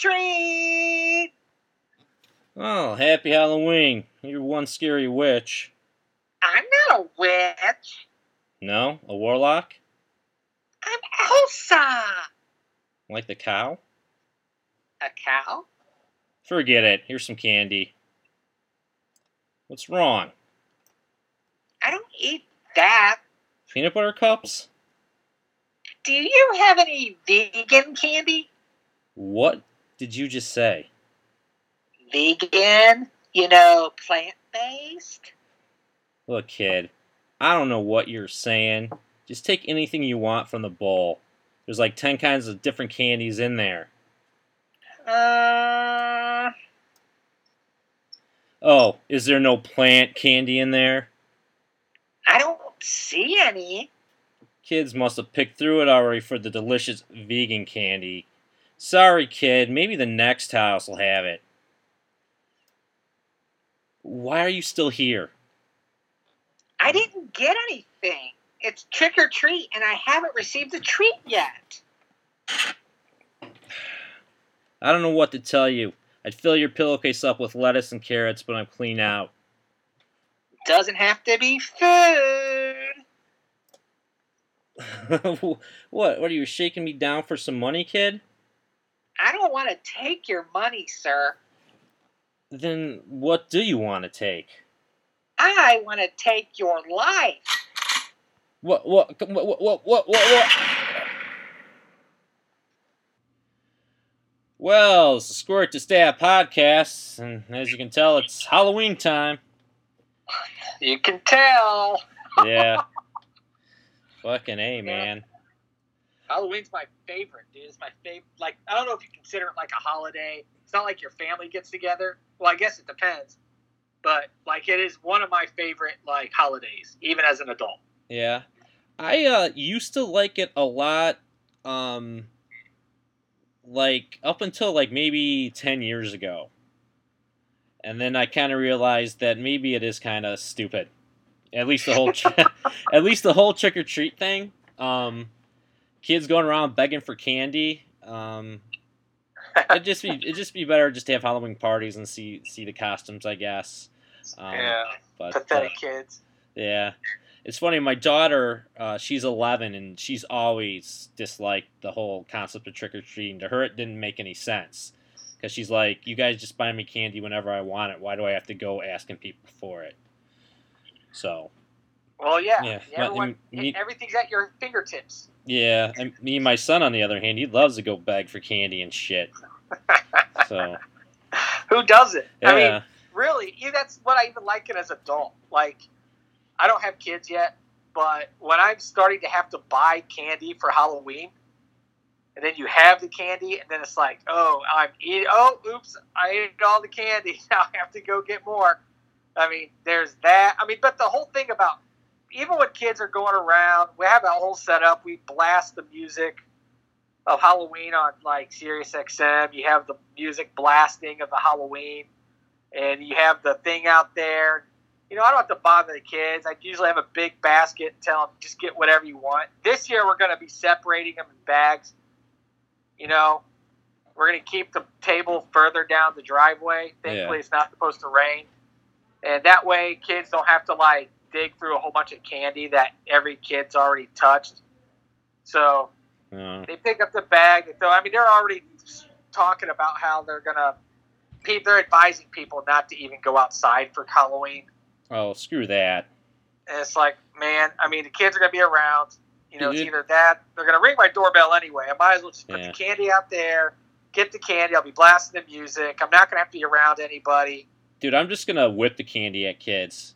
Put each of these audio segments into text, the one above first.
treat! Oh, happy Halloween. You're one scary witch. I'm not a witch. No? A warlock? I'm Elsa. Like the cow? A cow? Forget it. Here's some candy. What's wrong? I don't eat that. Peanut butter cups? Do you have any vegan candy? What did you just say? Vegan? You know, plant based? Look, kid, I don't know what you're saying. Just take anything you want from the bowl. There's like 10 kinds of different candies in there. Uh, Oh, is there no plant candy in there? I don't see any. Kids must have picked through it already for the delicious vegan candy. Sorry, kid. Maybe the next house will have it. Why are you still here? I didn't get anything. It's trick or treat, and I haven't received a treat yet. I don't know what to tell you. I'd fill your pillowcase up with lettuce and carrots, but I'm clean out. Doesn't have to be food. what? What are you shaking me down for some money, kid? Don't want to take your money, sir. Then what do you want to take? I want to take your life. What? What? What? What? What? What? what? Well, it's the Squirt to Stab podcast, and as you can tell, it's Halloween time. You can tell. Yeah. Fucking A, man. Halloween's my favorite, dude. It's my favorite. Like, I don't know if you consider it like a holiday. It's not like your family gets together. Well, I guess it depends. But like, it is one of my favorite like holidays, even as an adult. Yeah. I uh used to like it a lot um like up until like maybe 10 years ago. And then I kind of realized that maybe it is kind of stupid. At least the whole at least the whole trick or treat thing. Um kids going around begging for candy. Um it'd just be it'd just be better just to have Halloween parties and see see the costumes, I guess. Um, yeah, but, pathetic uh, kids. yeah. It's funny, my daughter, uh, she's 11, and she's always disliked the whole concept of trick or treating. To her, it didn't make any sense. Because she's like, you guys just buy me candy whenever I want it. Why do I have to go asking people for it? So, Well, yeah, Yeah, everyone, me- everything's at your fingertips. yeah. And me and my son, on the other hand, he loves to go beg for candy and shit. So, Who doesn't? I mean, really, yeah, that's what I even like it as an adult. Like, I don't have kids yet, but when I'm starting to have to buy candy for Halloween, and then you have the candy, and then it's like, oh, I'm eating. Oh, oops, I ate all the candy. Now I have to go get more. I mean, there's that. I mean, but the whole thing about even when kids are going around, we have a whole setup. We blast the music of Halloween on like Sirius XM. You have the music blasting of the Halloween, and you have the thing out there. You know, I don't have to bother the kids. I usually have a big basket and tell them just get whatever you want. This year, we're going to be separating them in bags. You know, we're going to keep the table further down the driveway. Thankfully, Yeah. it's not supposed to rain, and that way, kids don't have to like dig through a whole bunch of candy that every kid's already touched. So Uh, they pick up the bag. Throw. I mean, they're already talking about how they're gonna. They're advising people not to even go outside for Halloween. oh, screw that. And it's like, man, I mean, the kids are gonna be around. You know, it's either that they're gonna ring my doorbell anyway. I might as well just put Yeah. the candy out there, get the candy. I'll be blasting the music. I'm not gonna have to be around anybody. Dude, I'm just gonna whip the candy at kids.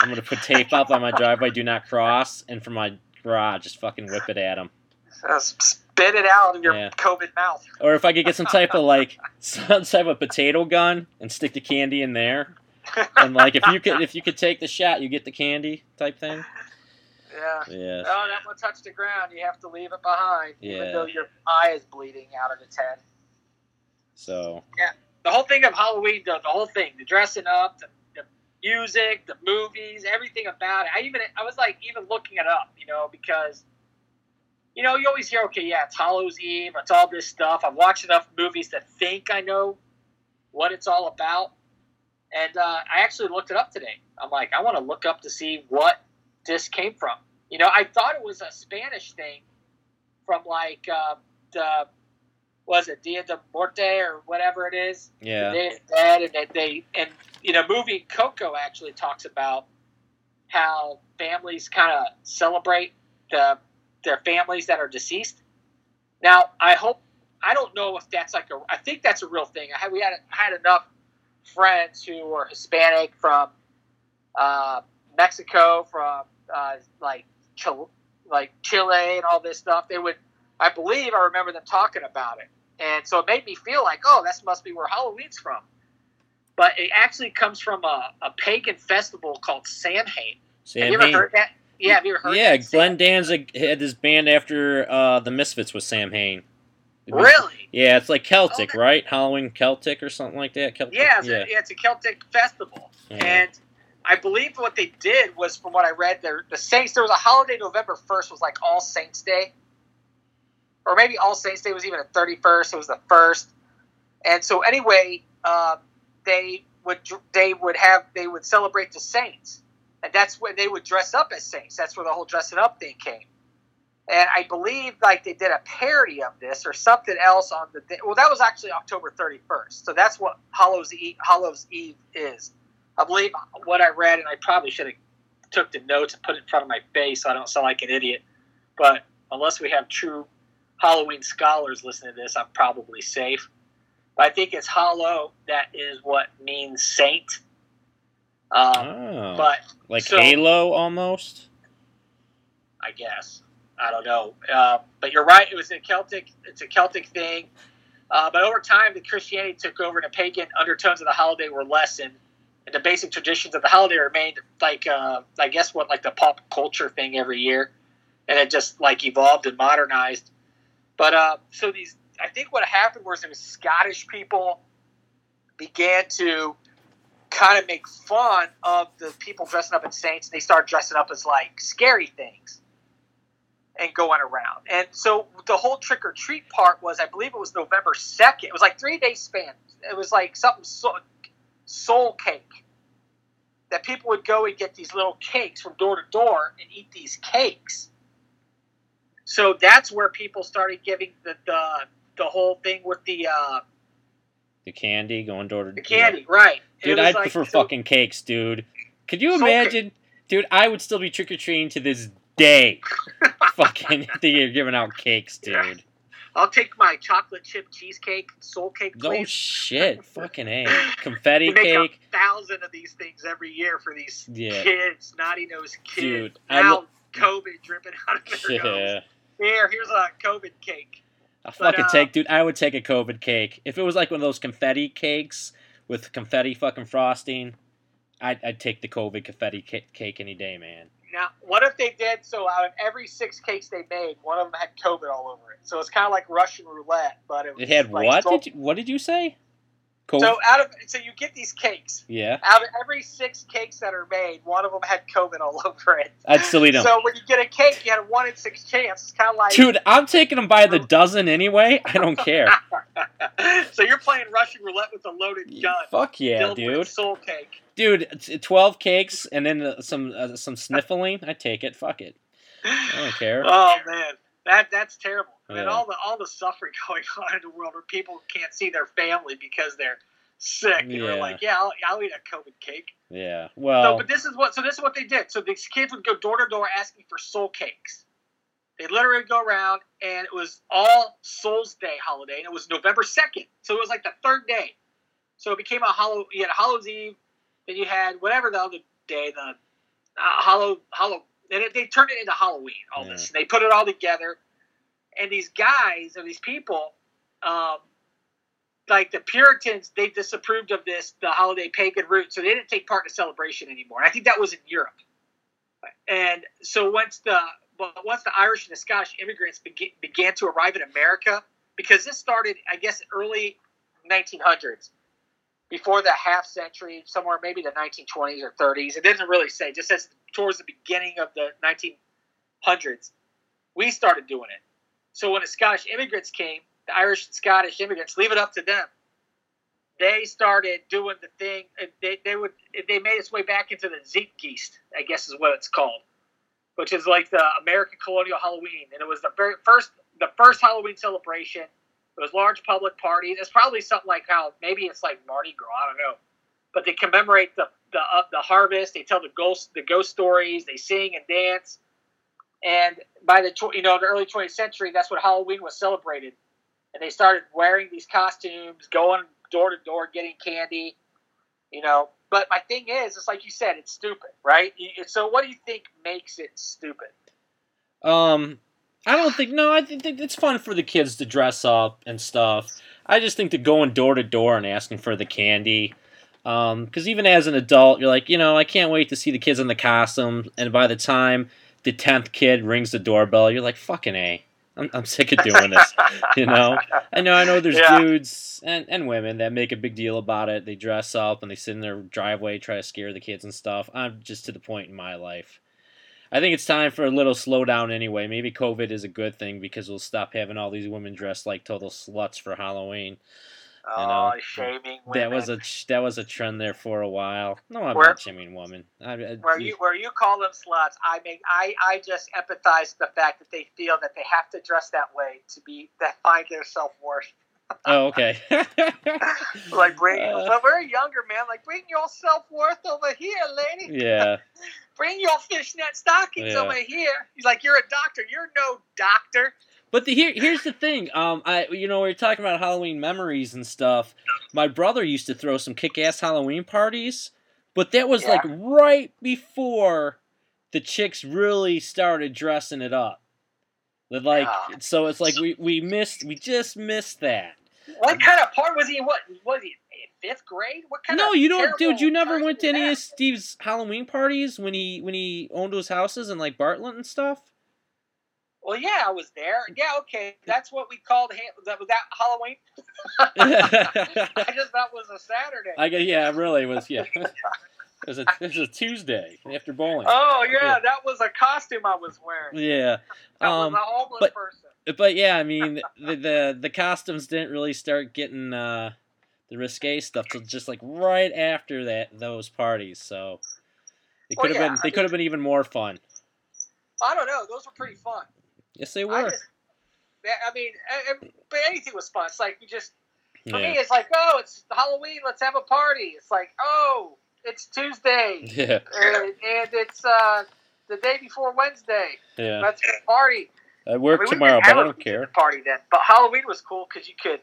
I'm gonna put tape up on my driveway, do not cross, and from my garage, just fucking whip it at them. Uh, spit it out in your Yeah. COVID mouth. Or if I could get some type of like some type of potato gun and stick the candy in there, and like if you could if you could take the shot, you get the candy type thing. Yeah. Yeah. Oh, that one touched the ground. You have to leave it behind, even though your eye is bleeding out of its head. So Yeah. the whole thing of Halloween, the, the whole thing, the dressing up, the music, the movies, everything about it. I even I was like even looking it up, you know, because you know, you always hear, okay, yeah, it's Hallows Eve, it's all this stuff. I've watched enough movies to think I know what it's all about. And uh, I actually looked it up today. I'm like, I want to look up to see what this came from. You know, I thought it was a Spanish thing from like uh, the was it Dia de Muerte or whatever it is. Yeah. The Day of Dead, and they, they and you know, movie Coco actually talks about how families kind of celebrate the their families that are deceased. Now, I hope I don't know if that's like a. I think that's a real thing. I had we had had enough friends who were Hispanic from uh, Mexico, from uh, like Chile, like Chile and all this stuff. They would, I believe, I remember them talking about it, and so it made me feel like, oh, that must be where Halloween's from. But it actually comes from a, a pagan festival called Samhain. Sam have you ever Hain. heard that? Yeah, have you ever heard Yeah, that? Glenn Danzig had this band after uh, the Misfits with Samhain. Really? Yeah, it's like Celtic, Oh, right? Halloween Celtic or something like that. Celtic. Yeah, it's, yeah. A, yeah, it's a Celtic festival. Yeah. And I believe what they did was, from what I read, there the Saints. There was a holiday November first was like All Saints Day, or maybe All Saints Day was even the thirty first. It was the first, and so anyway, um, they would they would have they would celebrate the Saints, and that's when they would dress up as Saints. That's where the whole dressing up thing came. And I believe like they did a parody of this or something else on the day. Well, that was actually October 31st. So that's what Hallows Eve, Hallows Eve is. I believe what I read, and I probably should have took the notes and put it in front of my face so I don't sound like an idiot. But unless we have true Halloween scholars listening to this, I'm probably safe. But I think it's hollow that is what means saint. Um, oh, but like so- Halo almost. I guess. I don't know. Uh, but you're right. It was a Celtic. It's a Celtic thing. Uh, but over time, the Christianity took over, and the pagan undertones of the holiday were lessened, and the basic traditions of the holiday remained like uh, I guess what like the pop culture thing every year, and it just like evolved and modernized. But uh, so these, I think what happened was it was Scottish people began to kind of make fun of the people dressing up as saints. and They started dressing up as like scary things and going around. And so the whole trick or treat part was, I believe it was November 2nd. It was like three days span. It was like something soul, soul cake. That people would go and get these little cakes from door to door and eat these cakes. So that's where people started giving the the, the whole thing with the uh, The candy going door to door. the candy, right? Dude, I'd like- prefer so- fucking cakes, dude. Could you imagine? Dude, I would still be trick or treating to this day. fucking they're giving out cakes, dude. I'll take my chocolate chip cheesecake, soul cake, Oh please. shit, fucking a confetti make cake. a thousand of these things every year for these Yeah. kids, naughty nose kids. Dude, now lo- COVID dripping out of their nose. Here, here's a COVID cake. I fucking uh, take, dude. I would take a COVID cake if it was like one of those confetti cakes with confetti fucking frosting. I'd, I'd take the COVID confetti ca- cake any day, man. Now, what if they did so out of every six cakes they made, one of them had COVID all over it? So it's kind of like Russian roulette, but it was It had like what? Did you, what did you say? COVID. So out of so you get these cakes. yeah, Out of every six cakes that are made, one of them had COVID all over it. Still eat them. So when you get a cake, you had a one in six chance. It's kind of like Dude, I'm taking them by the dozen anyway. I don't care. so you're playing Russian roulette with a loaded gun. Fuck yeah, dude. Soul cake. Dude, twelve cakes and then uh, some uh, some sniffling. I take it. Fuck it. I don't care. Oh man, that that's terrible. And Yeah. all the all the suffering going on in the world where people can't see their family because they're sick. And Yeah. we're like, yeah, I'll, I'll eat a COVID cake. Yeah. Well. So, but this is what so this is what they did. So these kids would go door to door asking for soul cakes. They literally would go around, and it was all Souls Day holiday, and it was November second. So it was like the third day. So it became a hollow. You had Hallows Eve, then you had whatever the other day, the uh, Hollow Hollow. And they turned it into Halloween. All Yeah. this, and they put it all together. And these guys or these people, um, like the Puritans, they disapproved of this, the holiday pagan root, so they didn't take part in the celebration anymore. And I think that was in Europe. And so once the but once the Irish and the Scottish immigrants began to arrive in America, because this started, I guess, early 1900s, before the half century, somewhere maybe the 1920s or 30s. It doesn't really say. Just says towards the beginning of the 1900s, we started doing it. So when the Scottish immigrants came, the Irish and Scottish immigrants, leave it up to them. They started doing the thing. They, they would they made its way back into the Zeitgeist, I guess is what it's called, which is like the American colonial Halloween, and it was the very first the first Halloween celebration. Was large public parties. It's probably something like how maybe it's like Mardi Gras. I don't know, but they commemorate the the uh, the harvest. They tell the ghost the ghost stories. They sing and dance. And by the you know the early 20th century, that's what Halloween was celebrated. And they started wearing these costumes, going door to door, getting candy. You know, but my thing is, it's like you said, it's stupid, right? So what do you think makes it stupid? Um, I don't think no. I think it's fun for the kids to dress up and stuff. I just think that going door to door and asking for the candy because um, even as an adult, you're like, you know, I can't wait to see the kids in the costumes. And by the time the tenth kid rings the doorbell, you're like, fucking a. I'm, I'm sick of doing this. you know, I know, I know. There's yeah. dudes and, and women that make a big deal about it. They dress up and they sit in their driveway, try to scare the kids and stuff. I'm just to the point in my life. I think it's time for a little slowdown anyway. Maybe COVID is a good thing because we'll stop having all these women dressed like total sluts for Halloween. You oh, know, oh, shaming women. That was a that was a trend there for a while. No, I'm where, not shaming women. I, I, where you where you call them sluts, I mean, I I just empathize the fact that they feel that they have to dress that way to be that find their self worth. Oh, okay. like bring, uh, but we're younger, man. Like bring your self worth over here, lady. Yeah. bring your fishnet stockings yeah. over here. He's like, you're a doctor. You're no doctor. But the, here, here's the thing. Um, I you know we are talking about Halloween memories and stuff. My brother used to throw some kick-ass Halloween parties, but that was yeah. like right before the chicks really started dressing it up. Like yeah. so, it's like we we missed we just missed that. What kind of part was he? What was he? Fifth grade? What kind no, of? No, you don't, dude. You never went to any that? of Steve's Halloween parties when he when he owned those houses and like Bartlett and stuff. Well, yeah, I was there. Yeah, okay, that's what we called that was that Halloween. I just thought it was a Saturday. I guess, yeah, really it was yeah. it was a it was a Tuesday after bowling. Oh yeah, yeah. that was a costume I was wearing. Yeah, that um, was a homeless but, person. But yeah, I mean the, the the costumes didn't really start getting uh, the risque stuff till just like right after that those parties. So they could have well, yeah, been they could have been even more fun. I don't know. Those were pretty fun. Yes, they were. I, just, I mean, but anything was fun. It's like you just for yeah. me, it's like, oh, it's Halloween. Let's have a party. It's like, oh, it's Tuesday. Yeah. And, and it's uh, the day before Wednesday. Yeah. Let's a party. I work I mean, tomorrow, but I don't care. Party then, but Halloween was cool because you could,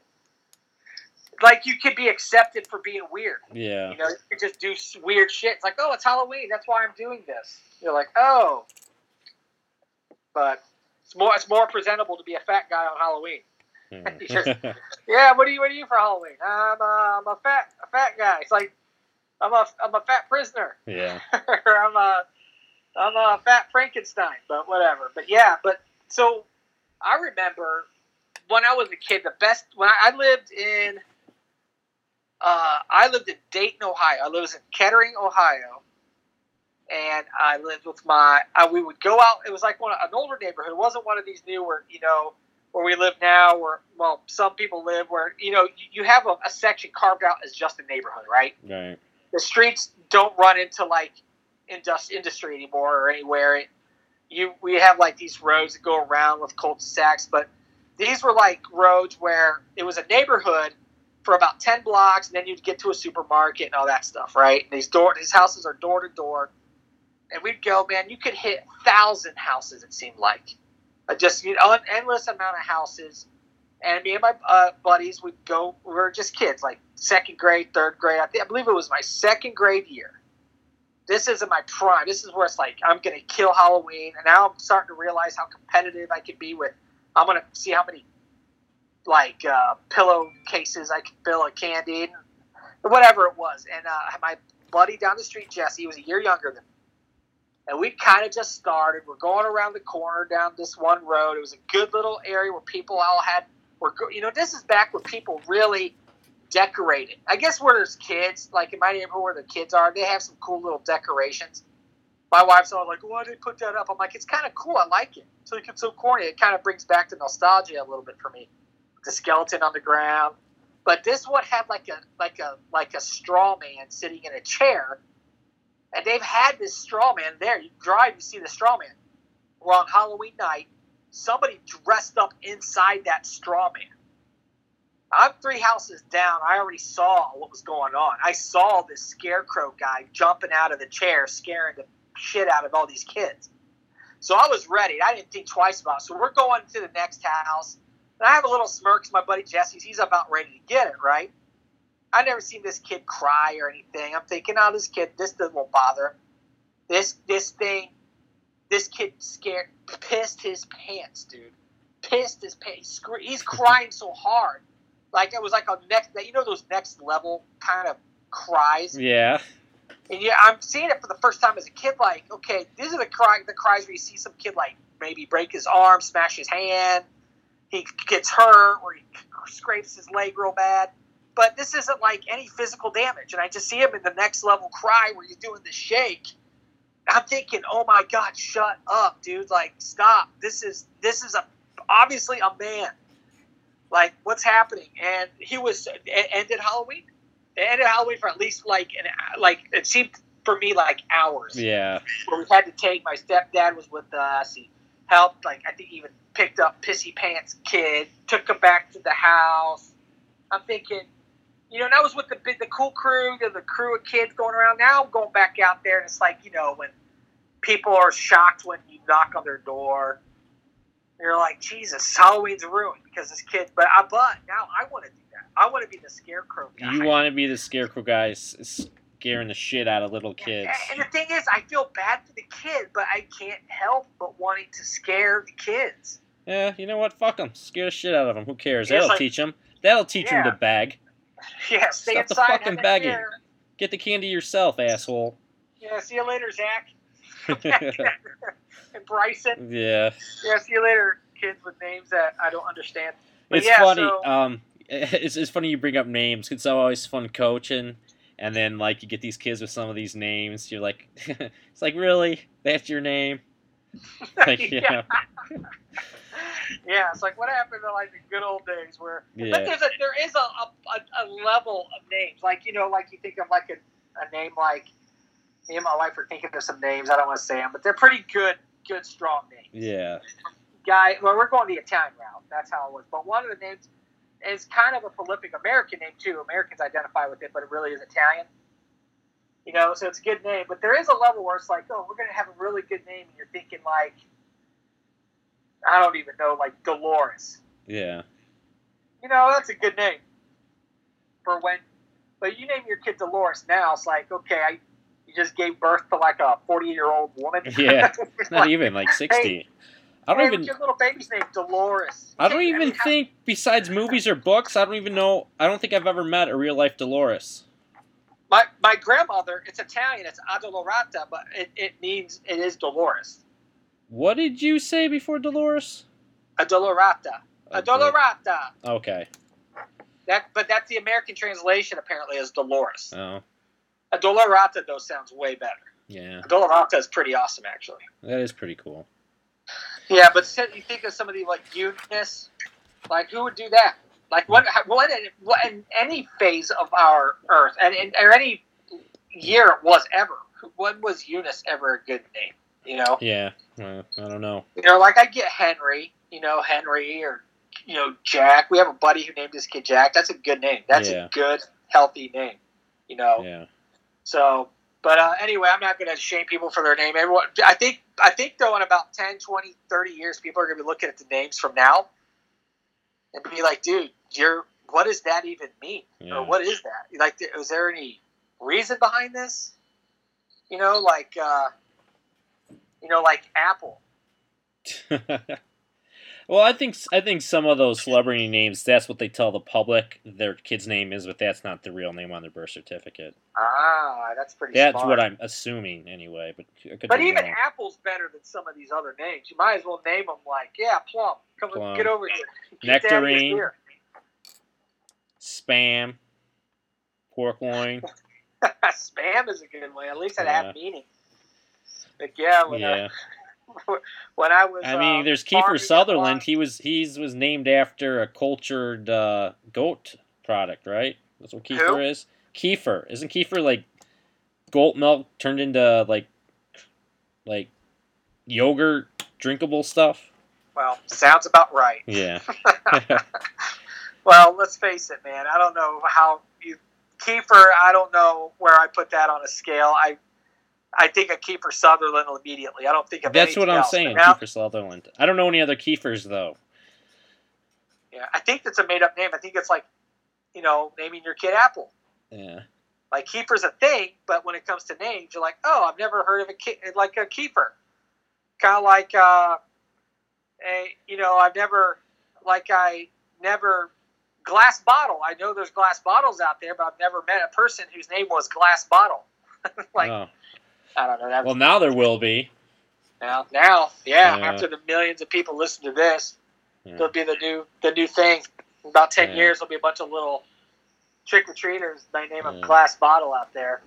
like, you could be accepted for being weird. Yeah. You know, you could just do weird shit. It's like, oh, it's Halloween. That's why I'm doing this. You're like, oh. But it's more it's more presentable to be a fat guy on Halloween. Hmm. just, yeah, what are you what are you for Halloween? I'm a, I'm a fat a fat guy. It's like I'm a I'm a fat prisoner. Yeah. I'm a I'm a fat Frankenstein, but whatever. But yeah, but so I remember when I was a kid, the best when I, I lived in uh, I lived in Dayton, Ohio. I lived in Kettering, Ohio, and I lived with my. Uh, we would go out. It was like one an older neighborhood. It wasn't one of these newer, you know, where we live now. Where well, some people live where you know you have a, a section carved out as just a neighborhood, right? Right. The streets don't run into like indust- industry anymore or anywhere. It, you we have like these roads that go around with cul-de-sacs, but these were like roads where it was a neighborhood for about 10 blocks and then you'd get to a supermarket and all that stuff right and these door these houses are door to door and we'd go, man. You could hit thousand houses. It seemed like, uh, just you know, an endless amount of houses. And me and my uh, buddies would go. We were just kids, like second grade, third grade. I, think, I believe it was my second grade year. This isn't my prime. This is where it's like I'm gonna kill Halloween, and now I'm starting to realize how competitive I can be with. I'm gonna see how many like uh, pillow cases I can fill of candy, and whatever it was. And uh, my buddy down the street, Jesse, he was a year younger than me and we kind of just started. We're going around the corner down this one road. It was a good little area where people all had were you know this is back where people really decorated. I guess where there's kids, like in my neighborhood where the kids are, they have some cool little decorations. my wife's all like, "Why did they put that up?" I'm like, "It's kind of cool. I like it. So it's so corny. It kind of brings back the nostalgia a little bit for me. The skeleton on the ground, but this one had like a like a like a straw man sitting in a chair, and they've had this straw man there. You drive, you see the straw man. Well, on Halloween night, somebody dressed up inside that straw man. I'm three houses down. I already saw what was going on. I saw this scarecrow guy jumping out of the chair, scaring the shit out of all these kids. So I was ready. I didn't think twice about it. So we're going to the next house. And I have a little smirk. My buddy Jesse's, he's about ready to get it, right? I never seen this kid cry or anything. I'm thinking, oh, this kid, this won't bother. This, this thing, this kid scared, pissed his pants, dude. Pissed his pants. He's crying so hard. Like it was like a next, you know, those next level kind of cries. Yeah. And yeah, I'm seeing it for the first time as a kid. Like, okay, these are the cry, the cries where you see some kid like maybe break his arm, smash his hand, he gets hurt, or he scrapes his leg real bad. But this isn't like any physical damage, and I just see him in the next level cry where he's doing the shake. I'm thinking, oh my god, shut up, dude! Like, stop. This is this is a obviously a man. Like, what's happening? And he was it ended Halloween. It ended Halloween for at least like an like it seemed for me like hours. Yeah. Where we had to take my stepdad was with us. He helped like I think even picked up pissy pants kid, took him back to the house. I'm thinking, you know, and I was with the the cool crew, the, the crew of kids going around. Now I'm going back out there, and it's like you know when people are shocked when you knock on their door. You're like, Jesus, Halloween's ruined because this kid. But I, but now I want to do that. I want to be the scarecrow guy. You want to be the scarecrow guy scaring the shit out of little kids. And the thing is, I feel bad for the kid, but I can't help but wanting to scare the kids. Yeah, you know what? Fuck them. Scare the shit out of them. Who cares? That'll like, teach them. That'll teach yeah. them to bag. Yeah, stay Stop inside. the fucking bagging. Get the candy yourself, asshole. Yeah, see you later, Zach. and Bryson. Yeah. Yeah, see you later, kids with names that I don't understand. But it's yeah, funny. So, um, it's, it's funny you bring up names. It's always fun coaching, and then like you get these kids with some of these names. You're like, it's like really that's your name. Like yeah. yeah, it's like what happened to like the good old days where, yeah. but there's a there is a, a, a level of names like you know like you think of like a, a name like me and my wife are thinking of some names. I don't want to say them, but they're pretty good, good, strong names. Yeah. Guy, well, we're going the Italian route. That's how it was. But one of the names is kind of a prolific American name too. Americans identify with it, but it really is Italian. You know, so it's a good name. But there is a level where it's like, oh, we're going to have a really good name, and you're thinking like, I don't even know, like Dolores. Yeah. You know, that's a good name for when. But you name your kid Dolores now, it's like, okay, I you just gave birth to like a 40 year old woman. Yeah, not like, even like 60. Hey, I don't hey, even. Your little baby's name Dolores. I don't even I mean, think, how, besides movies or books, I don't even know. I don't think I've ever met a real life Dolores. My my grandmother, it's Italian. It's Addolorata, but it, it means it is Dolores. What did you say before Dolores? Addolorata. Addolorata. Okay. That, but that's the American translation. Apparently, is Dolores. Oh. Addolorata though sounds way better. Yeah. Addolorata is pretty awesome, actually. That is pretty cool. Yeah, but you think of some of the like Eunice, like who would do that? Like what? What in, what in any phase of our Earth and, and or any year it was ever? When was Eunice ever a good name? You know? Yeah. I don't know. You know, like I get Henry. You know, Henry or you know Jack. We have a buddy who named his kid Jack. That's a good name. That's yeah. a good, healthy name. You know. Yeah. So, but uh, anyway, I'm not going to shame people for their name. Everyone, I think, I think though, in about 10, 20, 30 years, people are going to be looking at the names from now and be like, dude, you're, what does that even mean? Yeah. Or what is that? Like, is there any reason behind this? You know, like, uh, you know, like Apple. Well, I think I think some of those celebrity names, that's what they tell the public their kid's name is, but that's not the real name on their birth certificate. Ah, that's pretty. That's smart. what I'm assuming anyway. But but even wrong. Apple's better than some of these other names. You might as well name them like, yeah, Plum, come Plum. get over here, Nectarine, Spam, Pork loin. Spam is a good one. At least it yeah. had meaning. Like, yeah, when, Yeah. I, when I was. I mean, uh, there's Kiefer Sutherland. He was he's was named after a cultured uh, goat product, right? That's what Kiefer Who? is. Kefir isn't Kefir like goat milk turned into like like yogurt drinkable stuff? Well, sounds about right. Yeah. Well, let's face it, man. I don't know how you Kiefer. I don't know where I put that on a scale. I I think of Kiefer Sutherland immediately. I don't think of That's what I'm else. saying, Now- Kiefer Sutherland. I don't know any other Kiefers though. yeah, I think that's a made up name. I think it's like you know naming your kid Apple. Yeah. Like Kiefer's a thing, but when it comes to names, you're like, oh, I've never heard of a ki- like a Kiefer. Kind of like, uh, a, you know, I've never, like I never, glass bottle. I know there's glass bottles out there, but I've never met a person whose name was glass bottle. like oh. I don't know. That Well, now there will be. now, now, yeah, Yeah. After the millions of people listen to this, Yeah. it'll be the new the new thing. In about ten Yeah. years, there'll be a bunch of little trick or treaters by name of Yeah. glass bottle out there.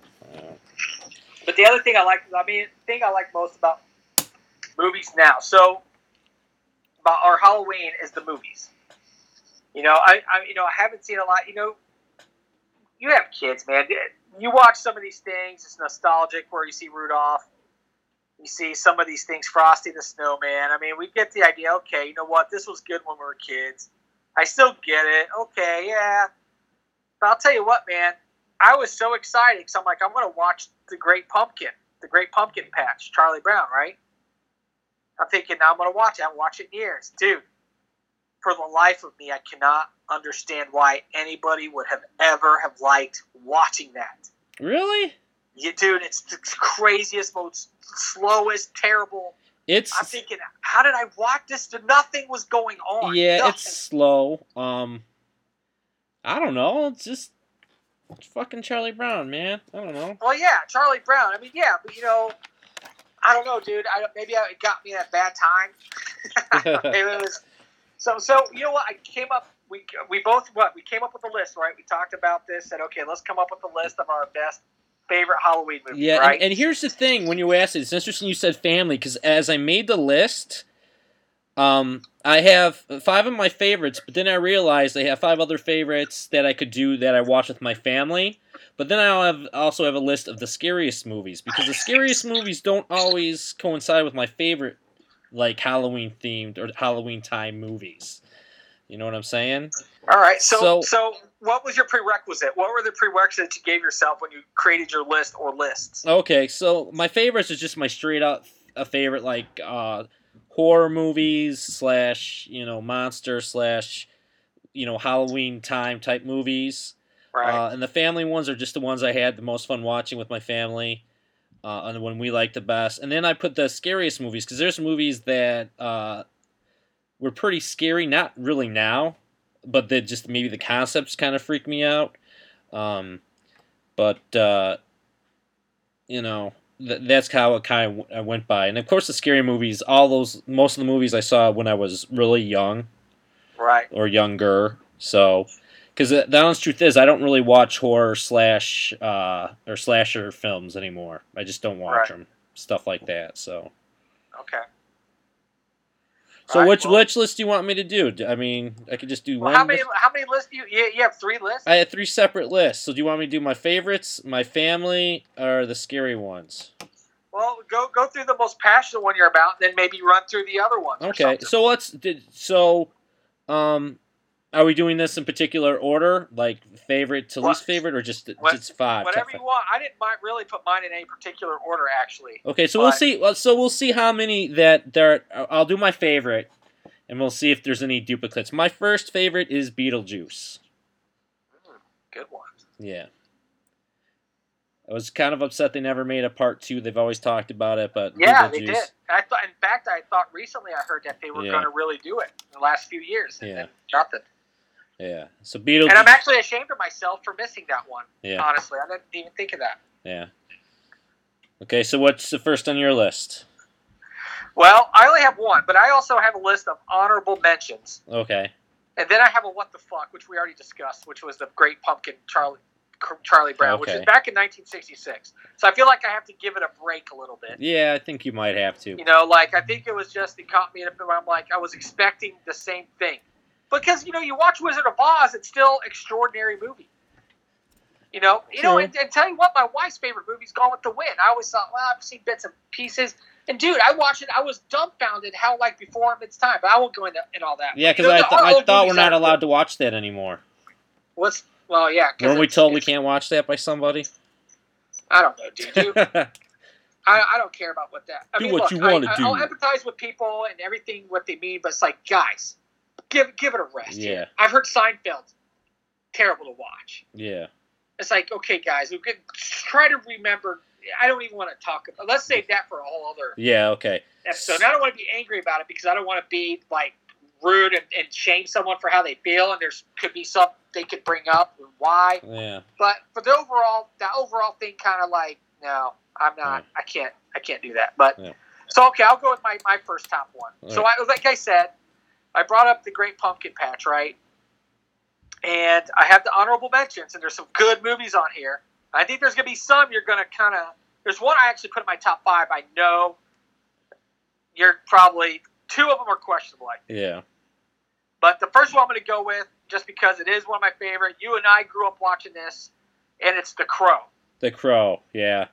But the other thing I like, I mean, the thing I like most about movies now, so about our Halloween is the movies. You know, I, I, you know, I haven't seen a lot. You know, you have kids, man. You watch some of these things; it's nostalgic. Where you see Rudolph, you see some of these things, Frosty the Snowman. I mean, we get the idea. Okay, you know what? This was good when we were kids. I still get it. Okay, yeah. But I'll tell you what, man. I was so excited because I'm like, I'm going to watch the Great Pumpkin, the Great Pumpkin Patch, Charlie Brown, right? I'm thinking now I'm going to watch it. I haven't watched it years, dude. For the life of me, I cannot understand why anybody would have ever have liked watching that. really? Yeah, dude, it's the craziest, most slowest, terrible. It's I'm thinking, how did I watch this? Nothing was going on. yeah, Nothing. it's slow. Um, I don't know. It's just it's fucking Charlie Brown, man. I don't know. Well, yeah, Charlie Brown. I mean, yeah, but you know, I don't know, dude. I don't- maybe it got me at a bad time. maybe it was so. So you know what? I came up. We we both what we came up with a list, right? We talked about this. Said, okay, let's come up with a list of our best favorite Halloween movies. Yeah, right. and, and here's the thing: when you asked it, it's interesting you said family because as I made the list, um, I have five of my favorites, but then I realized I have five other favorites that I could do that I watch with my family. But then I have also have a list of the scariest movies because the scariest movies don't always coincide with my favorite, like Halloween themed or Halloween time movies. You know what I'm saying? All right. So, So- so what was your prerequisite? What were the prerequisites you gave yourself when you created your list or lists? Okay, so my favorites is just my straight up a favorite like uh horror movies slash you know monster slash you know Halloween time type movies. Right. Uh, and the family ones are just the ones I had the most fun watching with my family, uh, the one we like the best. And then I put the scariest movies because there's movies that uh, were pretty scary. Not really now, but that just maybe the concepts kind of freak me out. Um, but uh, you know th- that's how it kind of w- I went by. And of course, the scary movies. All those most of the movies I saw when I was really young right. or younger. So, because the, the honest truth is, I don't really watch horror slash uh, or slasher films anymore. I just don't watch Right. them, stuff like that. So, Okay. so Alright, which well- which list do you want me to do? I mean, I could just do Well, one. how many list. how many lists do you? You, you have three lists. I had three separate lists. So, do you want me to do my favorites, my family, or the scary ones? Well, go go through the most passionate one you're about, then maybe run through the other ones. Okay, so let's did so. Um, are we doing this in particular order, like favorite to What- least favorite, or just what- just five? whatever you five? want. I didn't really put mine in any particular order, actually. Okay, so we'll see. So we'll see how many that there. I'll do my favorite, and we'll see if there's any duplicates. My first favorite is Beetlejuice. Hmm, good one. Yeah. I was kind of upset they never made a part two. They've always talked about it, but Yeah, they did. I thought, in fact, I thought recently I heard that they were Yeah. going to really do it in the last few years. And Yeah. then nothing. Yeah. So Beetlejuice. And I'm actually ashamed of myself for missing that one. Yeah. Honestly, I didn't even think of that. Yeah. Okay, so what's the first on your list? Well, I only have one, but I also have a list of honorable mentions. Okay. And then I have a what the fuck, which we already discussed, which was the Great Pumpkin Charlie Charlie Brown, which is back in 1966. So I feel like I have to give it a break a little bit. Yeah, I think you might have to. You know, like I think it was just it caught me in a where I'm like I was expecting the same thing, because you know you watch Wizard of Oz, it's still extraordinary movie. You know, you know, and, and tell you what, my wife's favorite movie's Gone with the Wind. I always thought, well, I've seen bits and pieces, and dude, I watched it. I was dumbfounded how like before its time. But I won't go into in all that. Yeah, because I, th- I thought we're not allowed to watch that anymore. What's well, yeah. Weren't we told we can't watch that by somebody? I don't know, dude. You, I, I don't care about what that. I Do mean, what look, you I, I, do. I'll empathize with people and everything what they mean, but it's like, guys, give give it a rest. Yeah. here. I've heard Seinfeld, terrible to watch. yeah. It's like, okay, guys, we could try to remember. I don't even want to talk about. Let's save that for a whole other Yeah, okay. episode. And I don't want to be angry about it because I don't want to be like rude and, and shame someone for how they feel. And there's could be some they could bring up and why. Yeah. But for the overall, the overall thing, kind of like, no, I'm not. I can't. I can't do that. But Yeah. so okay, I'll go with my, my first top one. All so I, like I said, I brought up the Great Pumpkin Patch, right? And I have the honorable mentions, and there's some good movies on here. I think there's gonna be some you're gonna kind of. There's one I actually put in my top five. I know you're probably two of them are questionable. I think. Yeah. But the first one I'm going to go with, just because it is one of my favorite. You and I grew up watching this, and it's The Crow. The Crow. Yeah.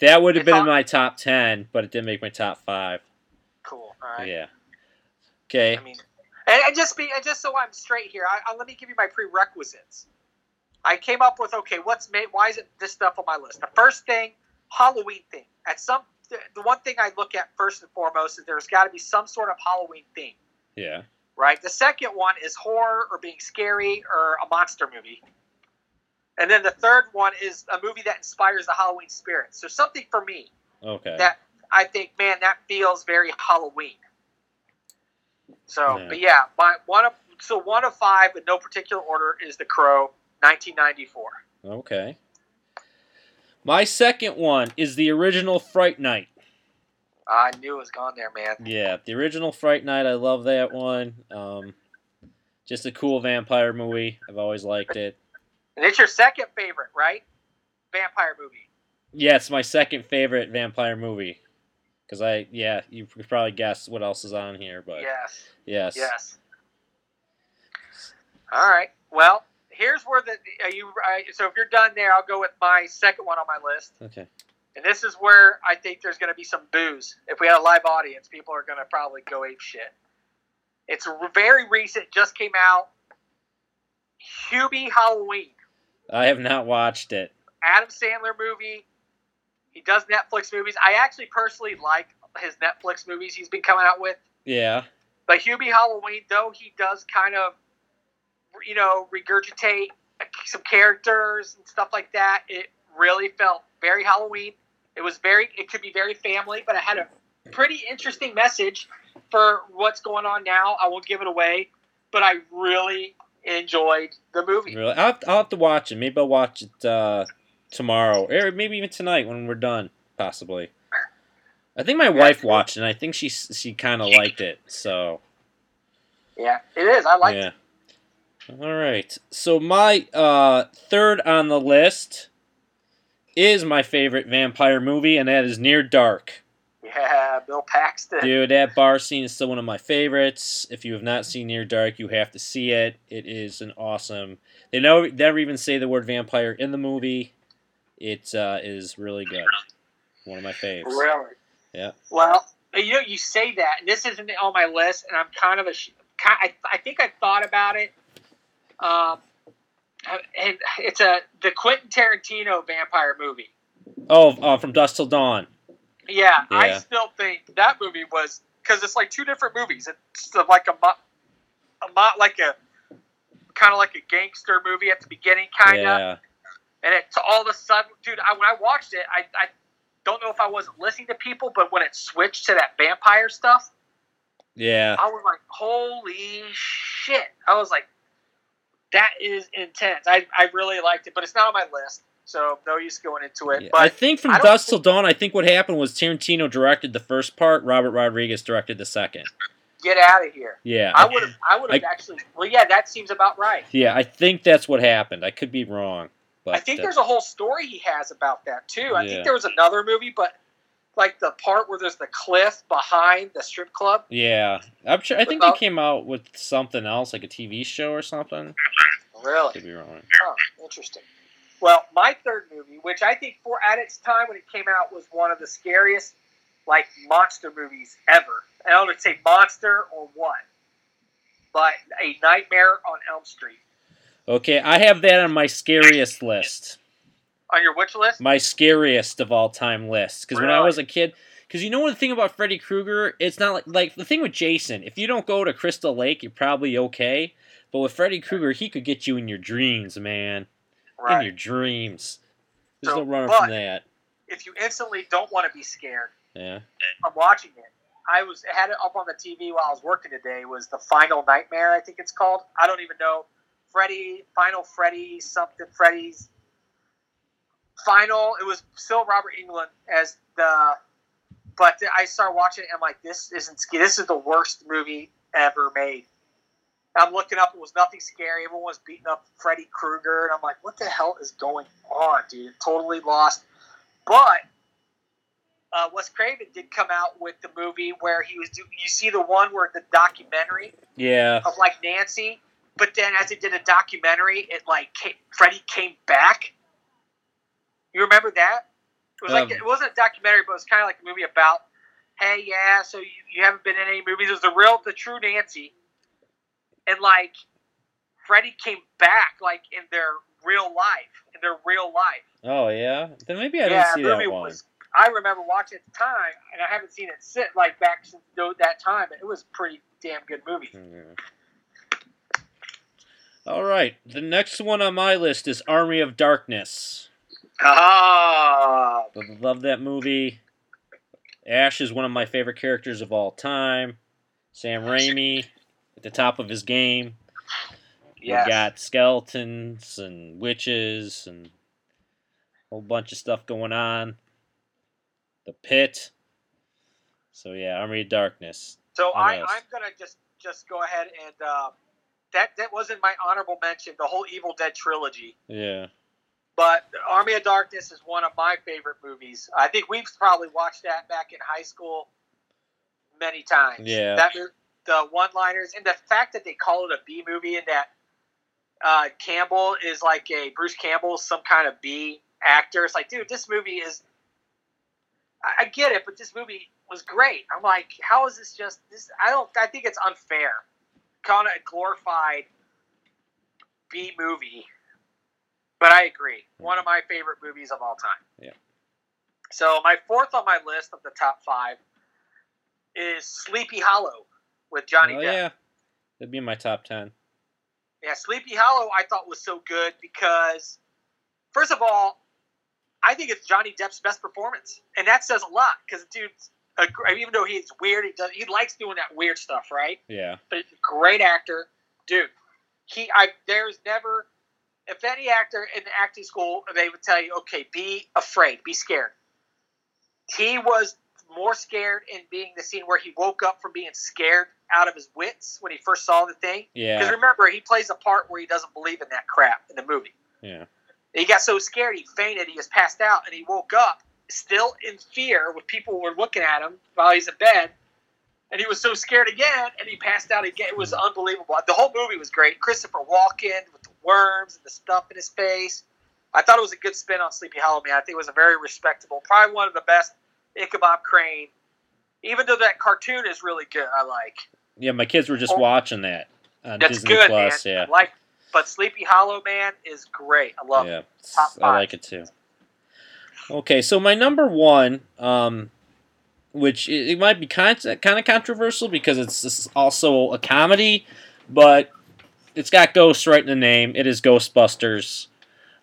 That would have It's been in my top 10, but it didn't make my top 5. Cool. All right. Yeah. Okay. I mean, and, and just be, and just so I'm straight here, I, I, let me give you my prerequisites. I came up with okay, what's made? Why is it this stuff on my list? The first thing, Halloween thing. At some, the, one thing I look at first and foremost is there's got to be some sort of Halloween theme. Yeah. right? The second one is horror or being scary or a monster movie. And then the third one is a movie that inspires the Halloween spirit. So something for me Okay. that I think, man, that feels very Halloween. So, Yeah. but yeah, my one of so one of five in no particular order is The Crow, 1994. Okay. My second one is the original Fright Night. I knew it was gone there, man. Yeah, the original Fright Night. I love that one. Um, just a cool vampire movie. I've always liked it. And it's your second favorite, right? Vampire movie. Yeah, it's my second favorite vampire movie. Cause I, yeah, you could probably guess what else is on here, but Yes. yes, Yes. All right. Well, here's where the are you. I, so if you're done there, I'll go with my second one on my list, okay, and this is where I think there's going to be some booze. If we had a live audience, people are going to probably go ape shit. It's very recent, just came out. Hubie Halloween, I have not watched it. Adam Sandler movie. He does Netflix movies. I actually personally like his Netflix movies he's been coming out with. Yeah, But Hubie Halloween, though he does kind of, you know, regurgitate some characters and stuff like that, it really felt very Halloween. It was very, it could be very family, but it had a pretty interesting message for what's going on now. I won't give it away, but I really enjoyed the movie. really. I'll have, I'll have to watch it. Maybe I'll watch it uh, tomorrow, or maybe even tonight when we're done, possibly. I think my wife watched it. and I think she she kind of liked it. So Yeah, it is. I like yeah. All right. So my uh, third on the list is my favorite vampire movie, and that is Near Dark. Yeah, Bill Paxton. Dude, that bar scene is still one of my favorites. If you have not seen Near Dark, you have to see it. It is an awesome. They know never even say the word vampire in the movie. It uh, is really good. One of my faves. Really? Yeah. Well, you know, you say that, and this isn't on my list, and I'm kind of a. I, I think I thought about it. Um, and it's a the Quentin Tarantino vampire movie. Oh, uh, from Dusk Till Dawn. Yeah, I still think that movie was because it's like two different movies. It's like a, mo- a mo- like a kind of like a gangster movie at the beginning, kind of, Yeah. And it's all of a sudden, dude. I, when I watched it, I, I don't know if I wasn't listening to people, but when it switched to that vampire stuff, Yeah. I was like, holy shit! I was like, that is intense. I, I really liked it, but it's not on my list, so no use going into it. Yeah, But I think from I Dusk Till Dawn, I think what happened was Tarantino directed the first part, Robert Rodriguez directed the second. get out of here. Yeah. I would have. I would have actually. Well, yeah, that seems about right. Yeah, I think that's what happened. I could be wrong, But I think uh, there's a whole story he has about that too. I Yeah. think there was another movie, but like the part where there's the cliff behind the strip club. yeah, I'm sure. I think they came out with something else, like a TV show or something. Really? Could be wrong. Huh, interesting. Well, my third movie, which I think for at its time when it came out was one of the scariest like monster movies ever. I don't know say monster or what, but A Nightmare on Elm Street. Okay, I have that on my scariest list. On your which list? My scariest of all time list. Because when I was a kid, because you know the thing about Freddy Krueger, it's not like like the thing with Jason. If you don't go to Crystal Lake, you're probably okay. But with Freddy Krueger, he could get you in your dreams, man. In your dreams. There's So, no running from that. If you instantly don't want to be scared, Yeah. I'm watching it. I was had it up on the TV while I was working today. Was the Final Nightmare? I think it's called. I don't even know. Freddy, Final Freddy, something. Freddy's Final. It was still Robert Englund as the. But I started watching it. and I'm like, this isn't. sc- This is the worst movie ever made. I'm looking up. It was nothing scary. Everyone was beating up Freddy Krueger, and I'm like, what the hell is going on, dude? Totally lost. But uh, Wes Craven did come out with the movie where he was. Do, you see the one where the documentary Yeah. of like Nancy, but then as it did a documentary, it like came, Freddy came back. You remember that? It was like Um, it wasn't a documentary, but it was kind of like a movie about. Hey, yeah, so you, you haven't been in any movies. It was the real, the true Nancy, and like Freddy came back like in their real life, in their real life. Oh yeah. Then maybe I didn't see that one. was. I remember watching it at the time, and I haven't seen it sit like back since that time. It was a pretty damn good movie. Yeah. All right. The next one on my list is Army of Darkness. Ah, I Love that movie. Ash is one of my favorite characters of all time. Sam Raimi at the top of his game. yes. We got skeletons and witches and a whole bunch of stuff going on. The pit. So yeah, Army of Darkness. So I, I'm gonna just just go ahead and uh, that that wasn't my honorable mention. The whole Evil Dead trilogy, Yeah. but Army of Darkness is one of my favorite movies. I think we've probably watched that back in high school many times. Yeah. That the one-liners and the fact that they call it a B movie and that uh, Campbell is like a Bruce Campbell, some kind of B actor. It's like, dude, this movie is. I, I get it, but this movie was great. I'm like, how is this just this? I don't. I think it's unfair. Kind of a glorified B movie. But I agree. One of my favorite movies of all time. Yeah. So my fourth on my list of the top five is Sleepy Hollow with Johnny oh Depp. yeah. That'd be in my top ten. Yeah, Sleepy Hollow I thought was so good because, first of all, I think it's Johnny Depp's best performance, and that says a lot because dude's a, even though he's weird, he does he likes doing that weird stuff, right? Yeah. But he's a great actor, dude. He I there's never if any actor in the acting school they would tell you, okay, be afraid, be scared. He was more scared in being the scene where he woke up from being scared out of his wits when he first saw the thing. Yeah. Because remember, he plays a part where he doesn't believe in that crap in the movie. Yeah. He got so scared he fainted, he just passed out, and he woke up still in fear with people were looking at him while he's in bed. And he was so scared again, and he passed out again. It was unbelievable. The whole movie was great. Christopher Walken with the worms and the stuff in his face. I thought it was a good spin on Sleepy Hollow Man. I think it was a very respectable, probably one of the best Ichabod Crane. Even though that cartoon is really good, I like. Yeah, my kids were just Oh. watching that on That's Disney good, Plus. man. Yeah. I like, but Sleepy Hollow Man is great. I love it. yeah, Top I like it too. Okay, so my number one, um, which it, it might be kind kind of controversial because it's, also a comedy, but it's got ghosts right in the name. It is Ghostbusters.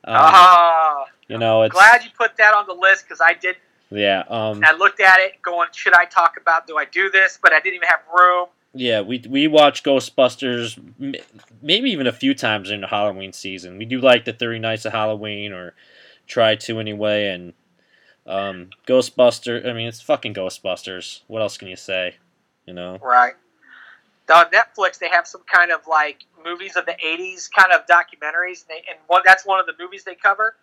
Um, Ah, You know, it's glad you put that on the list because I did. yeah, um, I looked at it, going, should I talk about? Do I do this? But I didn't even have room. yeah. We we watch Ghostbusters maybe even a few times in the Halloween season. We do like the Thirty Nights of Halloween, or try to anyway, and um, Ghostbuster. I mean, it's fucking Ghostbusters. What else can you say? You know. Right. On Netflix, they have some kind of like movies of the '80s, kind of documentaries, and, they, and one that's one of the movies they cover.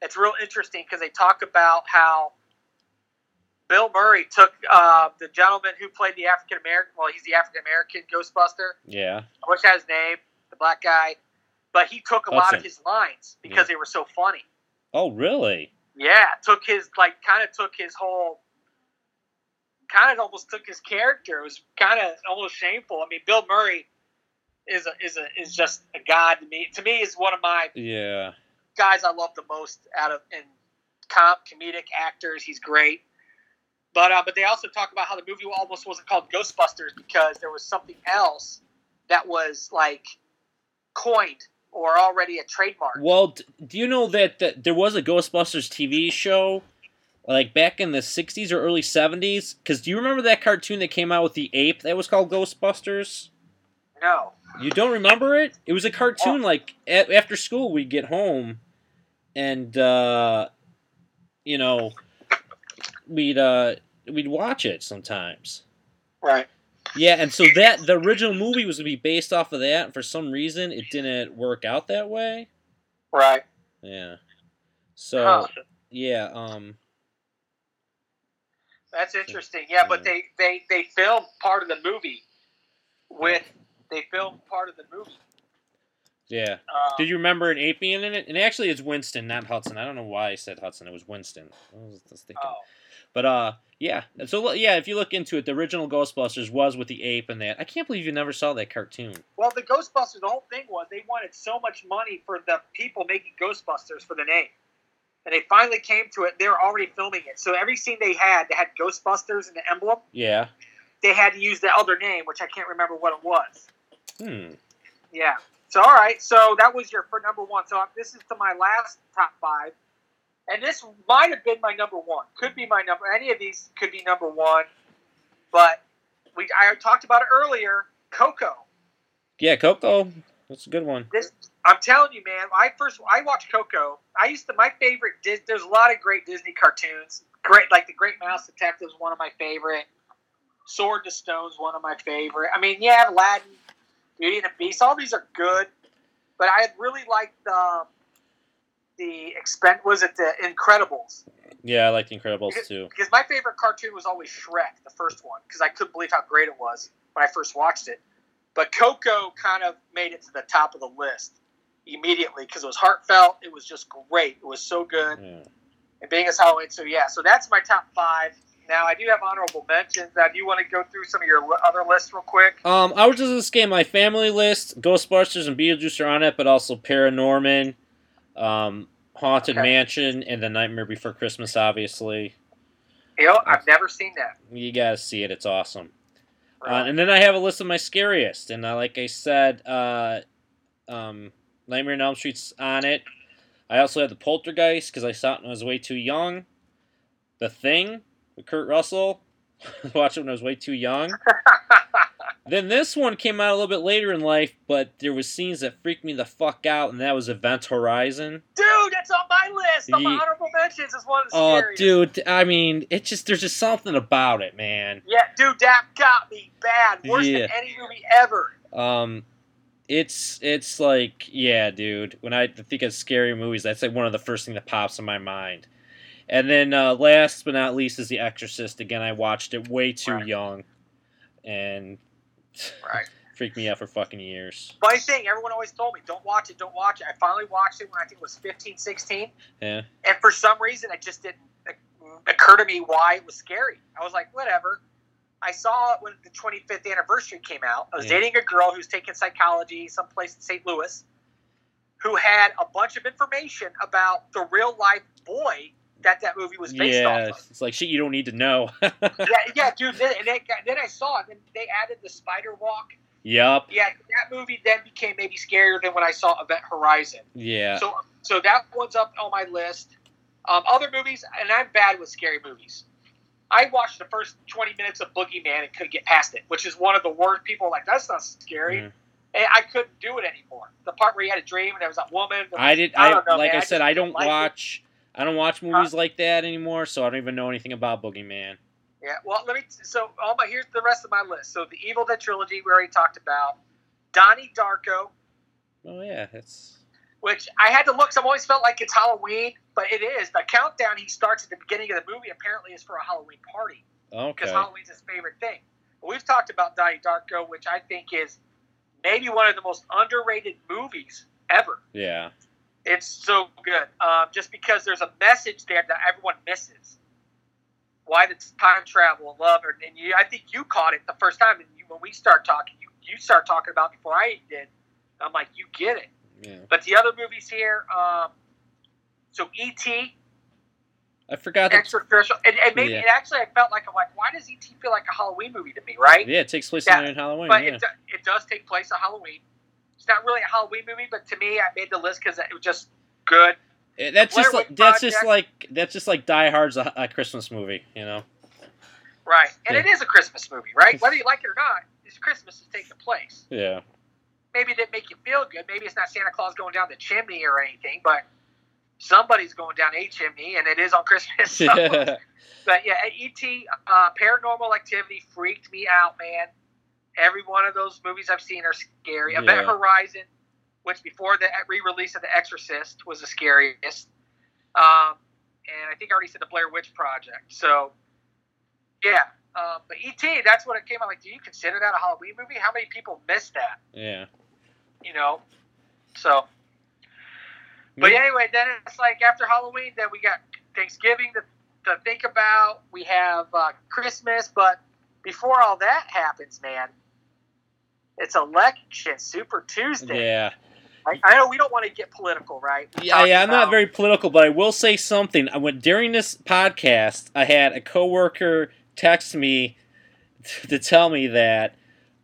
It's real interesting because they talk about how Bill Murray took uh, the gentleman who played the African American. Well, he's the African American Ghostbuster. Yeah. I wish I had his name, the black guy. But he took a lot of his lines because they were so funny. Oh, really? Yeah, took his like kind of took his whole kind of almost took his character. It was kind of almost shameful. I mean, Bill Murray is a is a is just a god to me. To me, is one of my Yeah. guys I love the most out of in comp comedic actors. He's great. But uh, but they also talk about how the movie almost wasn't called Ghostbusters because there was something else that was like coined or already a trademark. Well, do you know that, that there was a Ghostbusters TV show, like back in the '60s or early '70s? Because do you remember that cartoon that came out with the ape that was called Ghostbusters? No. You don't remember it? It was a cartoon. Like a- after school, we'd get home, and uh, you know, we'd uh, we'd watch it sometimes. Right. Yeah, and so that the original movie was gonna be based off of that, and for some reason, it didn't work out that way. Right. Yeah. So Huh. yeah, um, That's interesting. Yeah, but they they they filmed part of the movie with they filmed part of the movie. yeah. Um, Did you remember an ape being in it? And actually, it's Winston, not Hudson. I don't know why I said Hudson. It was Winston. I was just thinking. Oh, But uh, yeah. So yeah, if you look into it, the original Ghostbusters was with the ape and that. I can't believe you never saw that cartoon. well, the Ghostbusters. The whole thing was they wanted so much money for the people making Ghostbusters for the name, and they finally came to it. They were already filming it, so every scene they had, they had Ghostbusters in the emblem. Yeah. They had to use the other name, which I can't remember what it was. Hmm. Yeah. So all right. So that was your for number one. So this is to my last top five, and this might have been my number one. Could be my number. Any of these could be number one, but we I talked about it earlier. Coco. Yeah, Coco. That's a good one. This I'm telling you, man. I first I watched Coco. I used to my favorite. Dis, there's a lot of great Disney cartoons. Great, like the Great Mouse Detective is one of my favorite. Sword to Stone's one of my favorite. I mean, yeah, Aladdin, Beauty and the Beast. All these are good, but I really like the um, the expend. Was it the Incredibles? Yeah, I liked the Incredibles too. Because my favorite cartoon was always Shrek, the first one, because I couldn't believe how great it was when I first watched it. But Coco kind of made it to the top of the list immediately because it was heartfelt. It was just great. It was so good. Yeah. And being as Halloween, so yeah, so that's my top five. Now I do have honorable mentions. Now, do you want to go through some of your other lists real quick? Um, I was just gonna scan my family list. Ghostbusters and Beetlejuice are on it, but also Paranorman, um, Haunted Okay. Mansion, and The Nightmare Before Christmas. Obviously, You know, I've never seen that. you gotta see it. It's awesome. Uh, and then I have a list of my scariest, and uh, like I said, uh, um, Nightmare on Elm Street's on it. I also have the Poltergeist because I saw it when I was way too young. The Thing with Kurt Russell. Watched it when I was way too young. Then this one came out a little bit later in life, but there was scenes that freaked me the fuck out, and that was Event Horizon. Dude, that's on my list. On my honorable mentions is one of the Oh, scariest. dude! I mean, it just there's just something about it, man. Yeah, dude, that got me bad. Worse Yeah. than any movie ever. Um, it's it's like yeah, dude. When I think of scary movies, that's like one of the first thing that pops in my mind. And then uh, last but not least is The Exorcist. Again, I watched it way too Right. young, and Right. freaked me out for fucking years. Funny thing, everyone always told me, don't watch it, don't watch it. I finally watched it when I think it was 15, 16. Yeah, And for some reason, it just didn't occur to me why it was scary. I was like, whatever. I saw it when the 25th anniversary came out. I was Yeah. dating a girl who's taking psychology someplace in St. Louis who had a bunch of information about the real life boy that that movie was based yeah. off of. It's like shit you don't need to know. yeah, yeah, dude. Then, and then, then I saw it, and they added the spider walk. yup. Yeah, that movie then became maybe scarier than when I saw Event Horizon. Yeah. So, so that one's up on my list. Um, other movies, and I'm bad with scary movies. I watched the first 20 minutes of Boogeyman and couldn't get past it, which is one of the worst. People like, that's not scary. Mhm. And I couldn't do it anymore. The part where he had a dream and there was that woman. that I was- did. I, don't know, like man. I said, I don't like it. I don't watch uh, movies like that anymore, so I don't even know anything about Boogeyman. Yeah, well, let me. So, all my here's the rest of my list. So, the Evil Dead trilogy we already talked about. Donnie Darko, Oh yeah, it's which I had to look. Cause I've always felt like it's Halloween, but it is. The countdown he starts at the beginning of the movie apparently is for a Halloween party Okay. because. Halloween's his favorite thing. But we've talked about Donnie Darko, which I think is maybe one of the most underrated movies ever. Yeah. It's so good, um, just because there's a message there that everyone misses. Why the time travel and love, and and you, I think you caught it the first time, and you, when we start talking, you you start talking about it before I did. I'm like, you get it. Yeah. But the other movies here, um, so E.T. I forgot extraterrestrial, and, and maybe Yeah. and actually I felt like I'm like, why does E.T. feel like a Halloween movie to me, right? Yeah, it takes place Yeah, on Halloween. but yeah. it, it does take place on Halloween. It's not really a Halloween movie, but to me, I made the list because it was just good. That's just like, that's just like that's just like Die Hard's a, a Christmas movie, you know. Right. And Yeah. it is a Christmas movie, right? Whether you like it or not, it's Christmas is taking place. Yeah. Maybe it didn't make you feel good. Maybe it's not Santa Claus going down the chimney or anything, but somebody's going down a chimney, and it is on Christmas. So. but yeah, E.T. Uh, Paranormal Activity freaked me out, man. Every one of those movies I've seen are scary. Event Horizon, which before the re-release of The Exorcist was the scariest. Um, and I think I already said the Blair Witch Project. So, yeah. Um, but E.T., that's what it came out like. Do you consider that a Halloween movie? How many people missed that? yeah. You know? So, but anyway, then it's like after Halloween, then we got Thanksgiving to, to think about. We have uh, Christmas, but before all that happens, man, it's election Super Tuesday. Yeah. I, I know we don't want to get political, right? We're Yeah, yeah, I'm not very political, but I will say something. I went during this podcast. I had a coworker text me to tell me that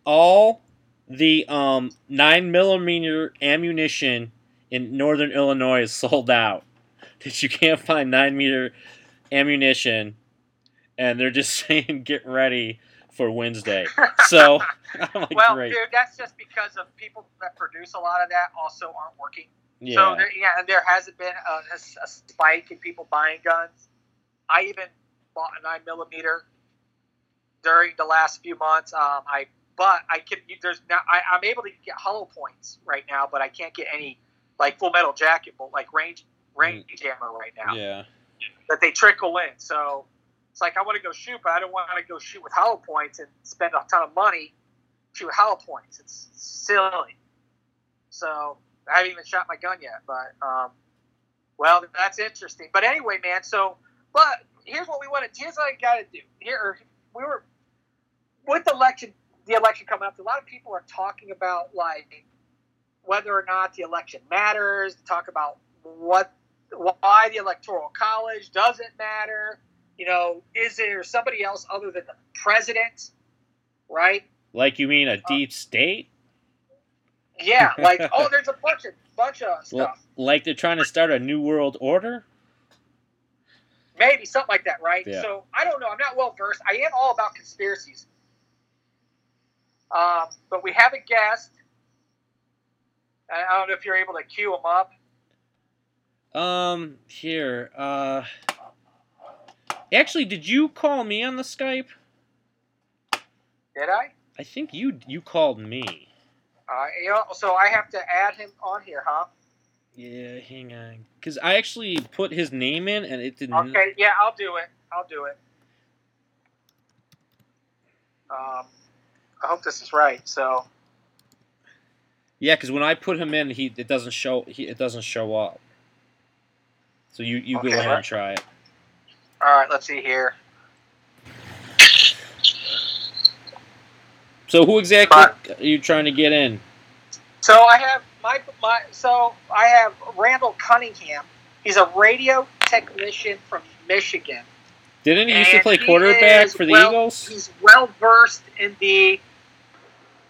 all the um nine millimeter ammunition in northern Illinois is sold out. That you can't find nine meter ammunition, and they're just saying get ready for Wednesday. So I'm like, well, great. dude, that's just because of people that produce a lot of that also aren't working. Yeah. So there, yeah, and there hasn't been a, a- a spike in people buying guns. I even bought a nine millimeter during the last few months. Um, I but I can there's now I, I'm able to get hollow points right now, but I can't get any like full metal jacket, but like range range ammo right now yeah. that they trickle in. So it's like I want to go shoot, but I don't want to go shoot with hollow points and spend a ton of money shoot hollow points. It's silly. So I haven't even shot my gun yet, but um, well, that's interesting. But anyway, man. So, but here's what we want to. Here's what I got to do. Here, we were with the election. The election coming up. A lot of people are talking about like whether or not the election matters. Talk about what why the electoral college doesn't matter. You know, is there somebody else other than the president? Right? Like you mean a deep state? Yeah. Like, oh, there's a bunch of bunch of stuff. like they're trying to start a new world order? Maybe something like that, right? Yeah. So I don't know. I'm not well versed. I am all about conspiracies. Um, but we have a guest. I I don't know if you're able to cue him up. Um, here. Uh, actually, did you call me on the Skype? Did I? I think you you called me. Uh, you know, so I have to add him on here, huh? Yeah, hang on, because I actually put his name in and it didn't. Okay. Yeah, I'll do it. I'll do it. Um, I hope this is right. So Yeah, because when I put him in, he it doesn't show. He, it doesn't show up. So you you Okay, go ahead what? and try it. All right, let's see here. So who exactly are you trying to get in? So I have my my so I have Randall Cunningham. He's a radio technician from Michigan. Didn't he used to play quarterback is for the well- Eagles? He's well versed in the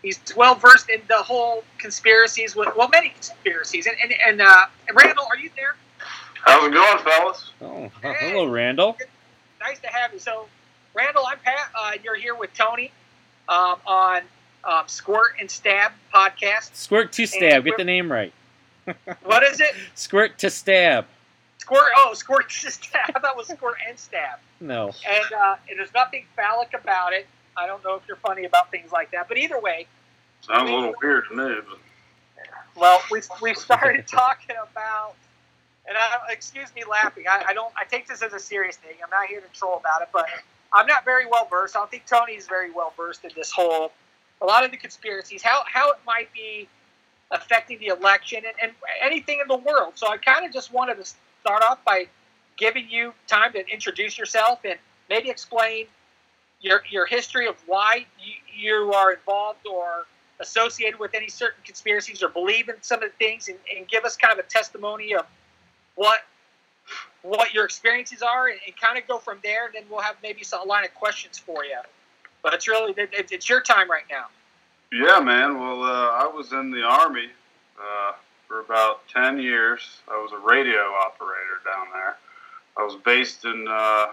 he's well versed in the whole conspiracies with well many conspiracies. And and, and uh and Randall, are you there? How's it going, fellas? Oh, huh, hello, Randall. Nice to have you. So Randall, I'm Pat. Uh, you're here with Tony um, on um, Squirt and Stab podcast. Squirt to stab. Get the name right. What is it? Squirt to stab. Squirt. Oh, Squirt to Stab. I thought it was Squirt and Stab. No. And, uh, and there's nothing phallic about it. I don't know if you're funny about things like that, but either way, Sounds a little weird to me, but Well, we we started talking about, and I, excuse me laughing. I, I don't. I take this as a serious thing. I'm not here to troll about it, but I'm not very well versed. I don't think Tony is very well versed in this whole, a lot of the conspiracies, how how it might be affecting the election and, and anything in the world. So I kind of just wanted to start off by giving you time to introduce yourself and maybe explain your your history of why you, you are involved or associated with any certain conspiracies or believe in some of the things and, and give us kind of a testimony of what what your experiences are and, and kind of go from there and then we'll have maybe some, a line of questions for you but it's really it, it's your time right now Yeah, man. Well, uh, I was in the army uh, for about ten years. I was a radio operator down there. I was based in uh,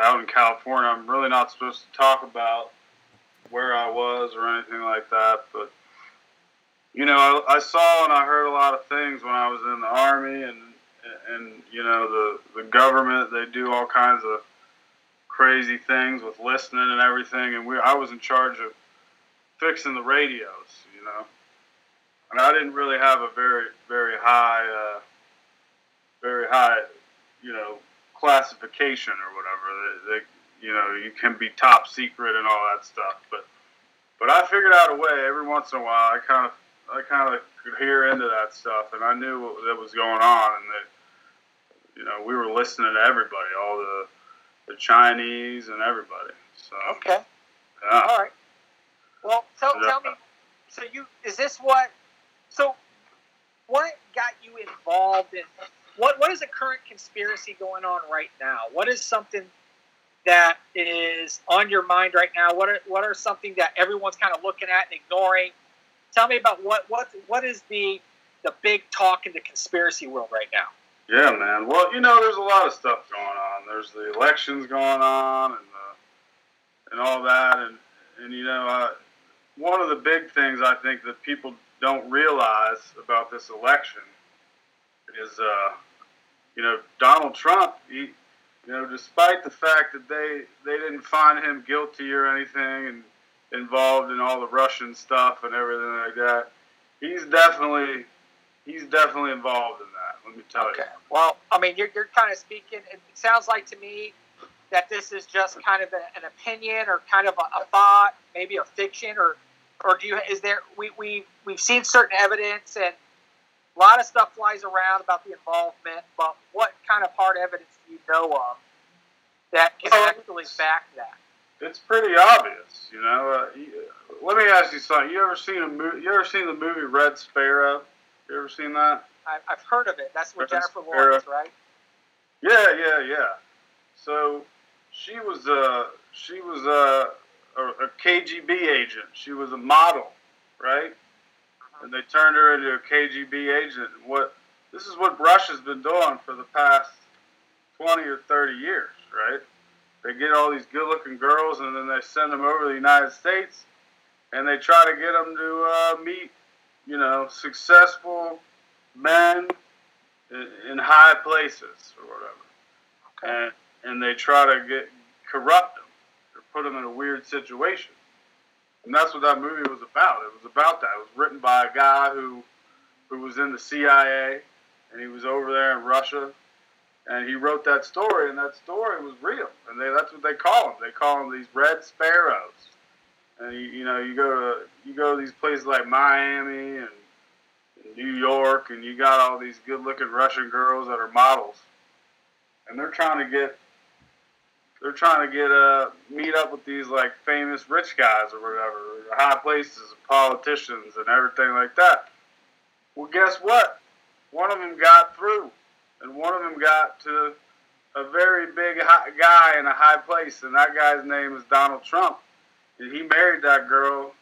out in California. I'm really not supposed to talk about where I was or anything like that, but you know, I, I saw and I heard a lot of things when I was in the army, and and you know, the the government they do all kinds of crazy things with listening and everything, and we I was in charge of fixing the radios, you know. And I didn't really have a very, very high, uh, very high, you know, classification or whatever. They, they, you know, you can be top secret and all that stuff. But, but I figured out a way. Every once in a while, I kind of, I kind of could hear into that stuff, and I knew what that was going on, and that, you know, we were listening to everybody, all the, the Chinese and everybody. So. okay Yeah. all right well tell, tell me so you is this what so what got you involved in what what is the current conspiracy going on right now what is something that is on your mind right now what are what are something that everyone's kind of looking at and ignoring tell me about what what what is the the big talk in the conspiracy world right now Yeah, man. Well, you know, there's a lot of stuff going on. There's the elections going on, and uh, and all that, and and you know, uh, one of the big things I think that people don't realize about this election is, uh, you know, Donald Trump. He, you know, despite the fact that they they didn't find him guilty or anything, and involved in all the Russian stuff and everything like that, he's definitely he's definitely involved in that. Let me tell you. Okay. Well, I mean, you're, you're kind of speaking. It sounds like to me that this is just kind of a, an opinion or kind of a, a thought, maybe a fiction, or or do you? Is there? We we we've seen certain evidence and a lot of stuff flies around about the involvement. But what kind of hard evidence do you know of that can actually back that? It's pretty obvious, you know. Uh, you, let me ask you something. You ever seen a movie? You ever seen the movie Red Sparrow? You ever seen that? I, I've heard of it. That's with Red Jennifer Sparrow. Lawrence, right? Yeah, yeah, yeah. So she was a she was a, a, a KGB agent. She was a model, right? And they turned her into a KGB agent. What this is what Russia's been doing for the past twenty or thirty years, right? They get all these good-looking girls, and then they send them over to the United States, and they try to get them to uh, meet, you know, successful men in, in high places or whatever and and they try to get corrupt them or put them in a weird situation. And that's what that movie was about. It was about that. It was written by a guy who who was in the CIA and he was over there in Russia and he wrote that story and that story was real. And they that's what they call them. They call them these red sparrows. And you, you know, you go to you go to these places like Miami and New York and you got all these good-looking Russian girls that are models and they're trying to get they're trying to get uh meet up with these like famous rich guys or whatever, high places and politicians and everything like that. Well, guess what? One of them got through, and one of them got to a very big guy in a high place, and that guy's name is Donald Trump, and he married that girl.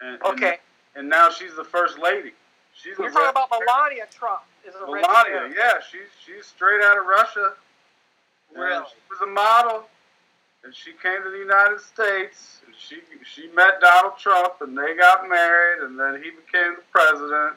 And, Okay, And, and now she's the first lady. She's you're talking about Melania Trump. Is a Melania, yeah, she's she's straight out of Russia. Really? She was a model, and she came to the United States. And she she met Donald Trump, and they got married, and then he became the president,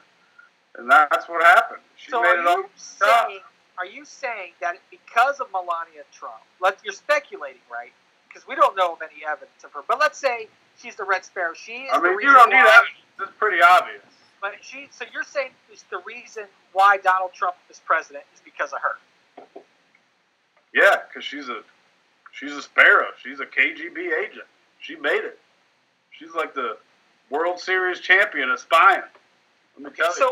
and that's what happened. She So made are it all saying are you saying that because of Melania Trump, like you're speculating, right? because we don't know of any evidence of her. But let's say she's the Red Sparrow. She is. I mean, you don't need that. It's pretty obvious. But she. So you're saying is the reason why Donald Trump is president is because of her. Yeah, because she's a she's a sparrow. She's a KGB agent. She made it. She's like the World Series champion of spying. Let me tell you. So,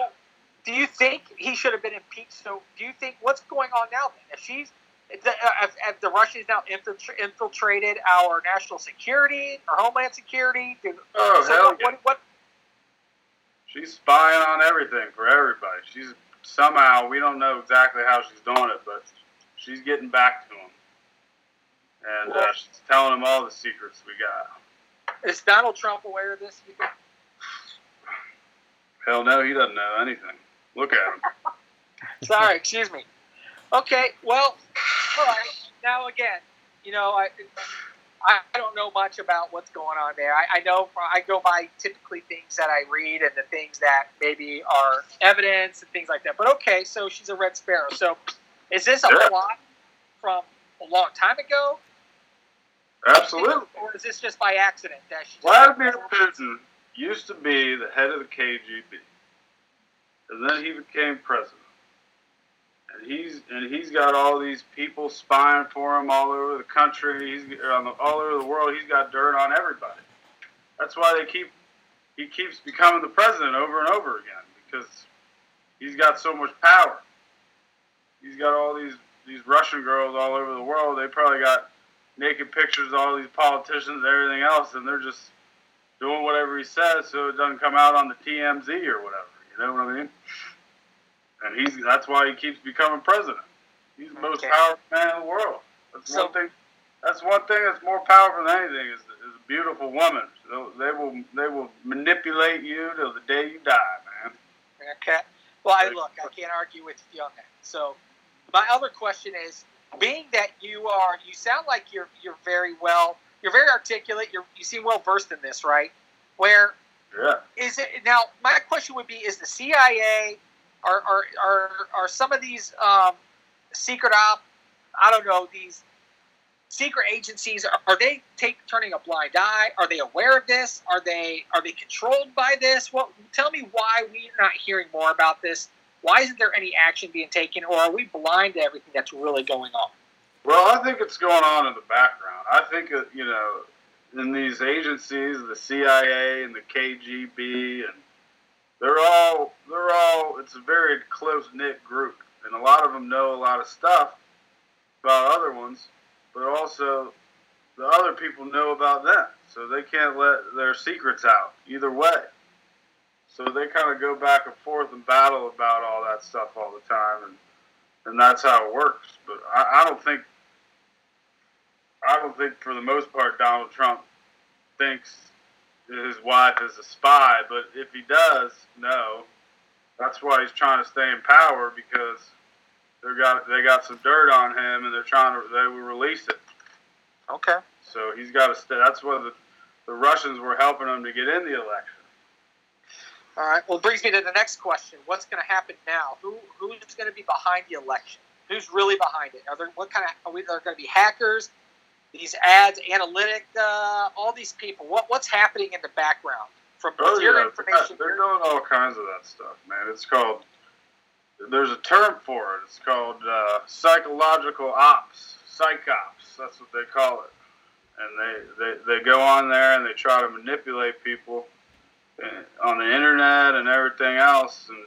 do you think he should have been impeached? So, do you think what's going on now? Then, if she's if the, if, if the Russians now infiltrated our national security, our homeland security, do, Oh, so hell what, yeah. what, what? She's spying on everything for everybody. She's somehow we don't know exactly how she's doing it, but she's getting back to them, and uh, she's telling them all the secrets we got. Is Donald Trump aware of this? You think? Hell no, he doesn't know anything. Look at him. Sorry, excuse me. Okay, well, all right. Now again, you know, I I don't know much about what's going on there. I, I know I go by typically things that I read and the things that maybe are evidence and things like that. But okay, so she's a red sparrow. So is this a Yeah. plot from a long time ago, Absolutely. or is this just by accident that she? Vladimir Putin used to be the head of the KGB, and then he became president. And he's and he's got all these people spying for him all over the country. He's on the, all over the world. He's got dirt on everybody. That's why they keep he keeps becoming the president over and over again because he's got so much power. He's got all these these Russian girls all over the world. They probably got naked pictures of all these politicians and everything else, and they're just doing whatever he says so it doesn't come out on the TMZ or whatever. You know what I mean? And he's that's why he keeps becoming president. He's the most Okay. powerful man in the world. That's So- one thing. That's one thing that's more powerful than anything is, is a beautiful woman. So they will they will manipulate you till the day you die, man. Okay. Well, I look, I can't argue with you on that. So, my other question is, being that you are, you sound like you're you're very well, you're very articulate. You're you seem well versed in this, right? Where Yeah. is it now? My question would be: Is the CIA, are are are, are some of these um, secret op, I don't know these secret agencies are, are they take turning a blind eye? Are they aware of this? Are they are they controlled by this? What tell me why we're not hearing more about this? Why isn't there any action being taken, or are we blind to everything that's really going on? Well, I think it's going on in the background. I think you know, in these agencies, the CIA and the KGB, and they're all they're all. It's a very close knit group, and a lot of them know a lot of stuff about other ones, but also the other people know about them, so they can't let their secrets out either way. So they kind of go back and forth and battle about all that stuff all the time, and and that's how it works. But I, I don't think I don't think for the most part Donald Trump thinks his wife is a spy. But if he does, no, that's why he's trying to stay in power because they got they got some dirt on him and they're trying to they will release it. Okay. So he's got to stay. That's why the the Russians were helping him to get in the election. All right. Well, brings me to the next question. What's going to happen now? Who who's going to be behind the election? Who's really behind it? Are there what kind of are we, there going to be hackers? These ads, analytic, uh, all these people. What what's happening in the background from Oh your yeah, information? they're doing all kinds of that stuff, man. It's called. There's a term for it. It's called uh, psychological ops, psychops. That's what they call it. And they, they, they go on there and they try to manipulate people uh, on the internet and everything else, and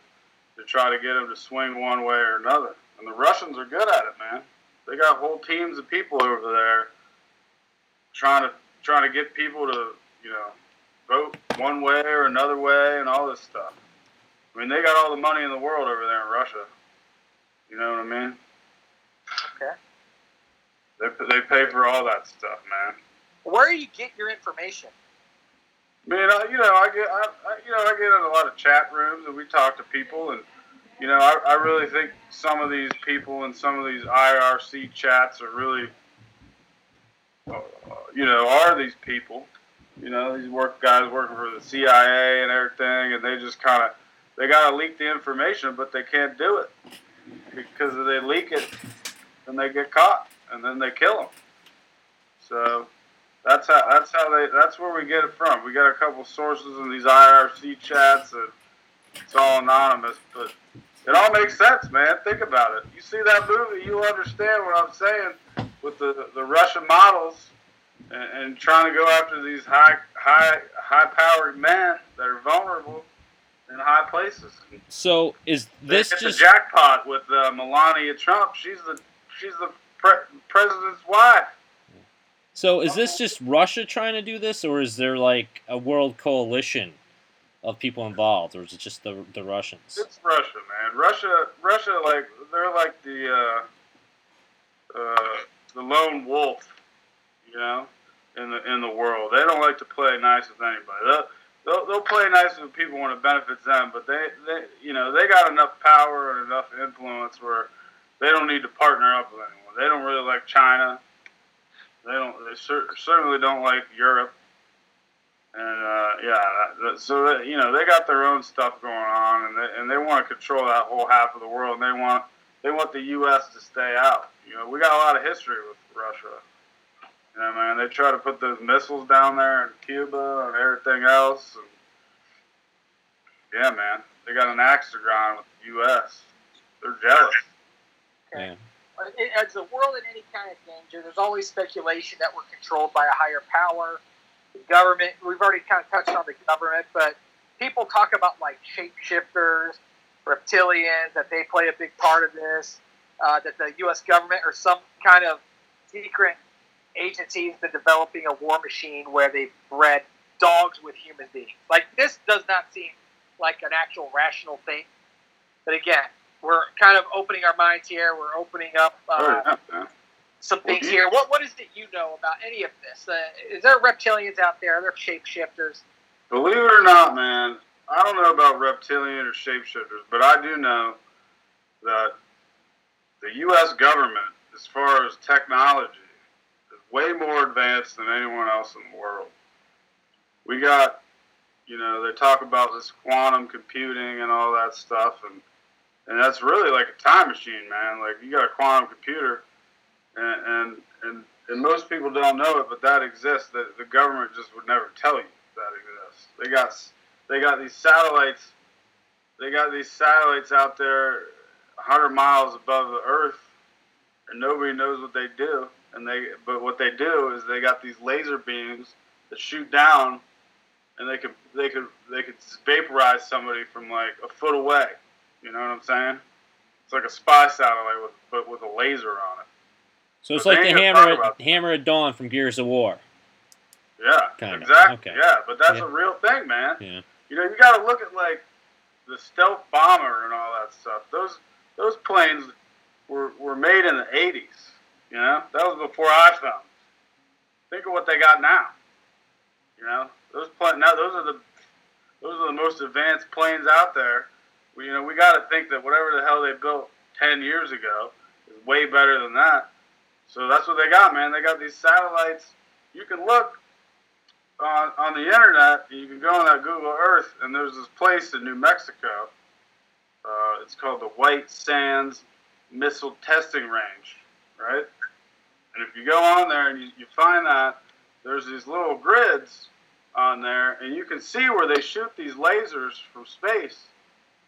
to try to get them to swing one way or another. And the Russians are good at it, man. They got whole teams of people over there trying to trying to get people to you know vote one way or another way and all this stuff. I mean, they got all the money in the world over there in Russia. You know what I mean? Okay. They, they pay for all that stuff, man. Where do you get your information? I mean, I, you know, I get, I, I, you know, I get in a lot of chat rooms and we talk to people, and you know, I, I really think some of these people and some of these IRC chats are really, you know, are these people, you know, these work guys working for the CIA and everything, and they just kind of, they got to leak the information, but they can't do it because if they leak it, then they get caught and then they kill them. So That's how. That's how they. That's where we get it from. We got a couple sources in these IRC chats, and it's all anonymous, but it all makes sense, man. Think about it. You see that movie, you'll understand what I'm saying with the the Russian models and, and trying to go after these high high high powered men that are vulnerable in high places. So is this it's just a jackpot with uh, Melania Trump? She's the she's the pre- president's wife. so is this just Russia trying to do this, or is there like a world coalition of people involved, or is it just the the Russians? It's Russia, man. Russia, Russia, like they're like the uh, uh, the lone wolf, you know, in the in the world. They don't like to play nice with anybody. They'll they'll, they'll play nice with people when it benefits them, but they, they you know they got enough power and enough influence where they don't need to partner up with anyone. They don't really like China. They don't. They cer- certainly don't like Europe. And uh, yeah, so that, you know they got their own stuff going on, and they and they want to control that whole half of the world. And they want they want the U.S. to stay out. You know, we got a lot of history with Russia. You know, man, they try to put those missiles down there in Cuba and everything else. And yeah, man, they got an axe to grind with the U.S. They're jealous. Yeah. As the world in any kind of danger, there's always speculation that we're controlled by a higher power. The government, we've already kind of touched on the government, but people talk about like shapeshifters, reptilians, that they play a big part of this, uh, that the U.S. government or some kind of secret agency has been developing a war machine where they've bred dogs with human beings. Like, this does not seem like an actual rational thing. But again, we're kind of opening our minds here. We're opening up uh, Oh, some Well, things you- here. What what is it you know about any of this? Uh, is there reptilians out there? Are there shapeshifters? Believe it or not, man, I don't know about reptilian or shapeshifters, but I do know that the U.S. government, as far as technology, is way more advanced than anyone else in the world. We got, you know, they talk about this quantum computing and all that stuff, and and that's really like a time machine, man. Like you got a quantum computer, and and and, and most people don't know it, but that exists. That the government just would never tell you that exists. They got they got these satellites. They got these satellites out there, hundred miles above the Earth, and nobody knows what they do. And they, but what they do is they got these laser beams that shoot down, and they could they could they could vaporize somebody from like a foot away. You know what I'm saying? It's like a spy satellite with but with a laser on it. So it's But like the hammer at, hammer at dawn from Gears of War. Yeah, Kinda, exactly. okay. Yeah, but that's Yeah. a real thing, man. Yeah. You know, you got to look at like the stealth bomber and all that stuff. Those those planes were were made in the '80s. You know, that was before iPhones. Think of what they got now. You know, those plane now those are the those are the most advanced planes out there. We, you know, we got to think that whatever the hell they built ten years ago is way better than that. So that's what they got, man. They got these satellites. You can look on, on the internet, you can go on that Google Earth, and there's this place in New Mexico. Uh, it's called the White Sands Missile Testing Range, right? And if you go on there and you, you find that, there's these little grids on there, and you can see where they shoot these lasers from space,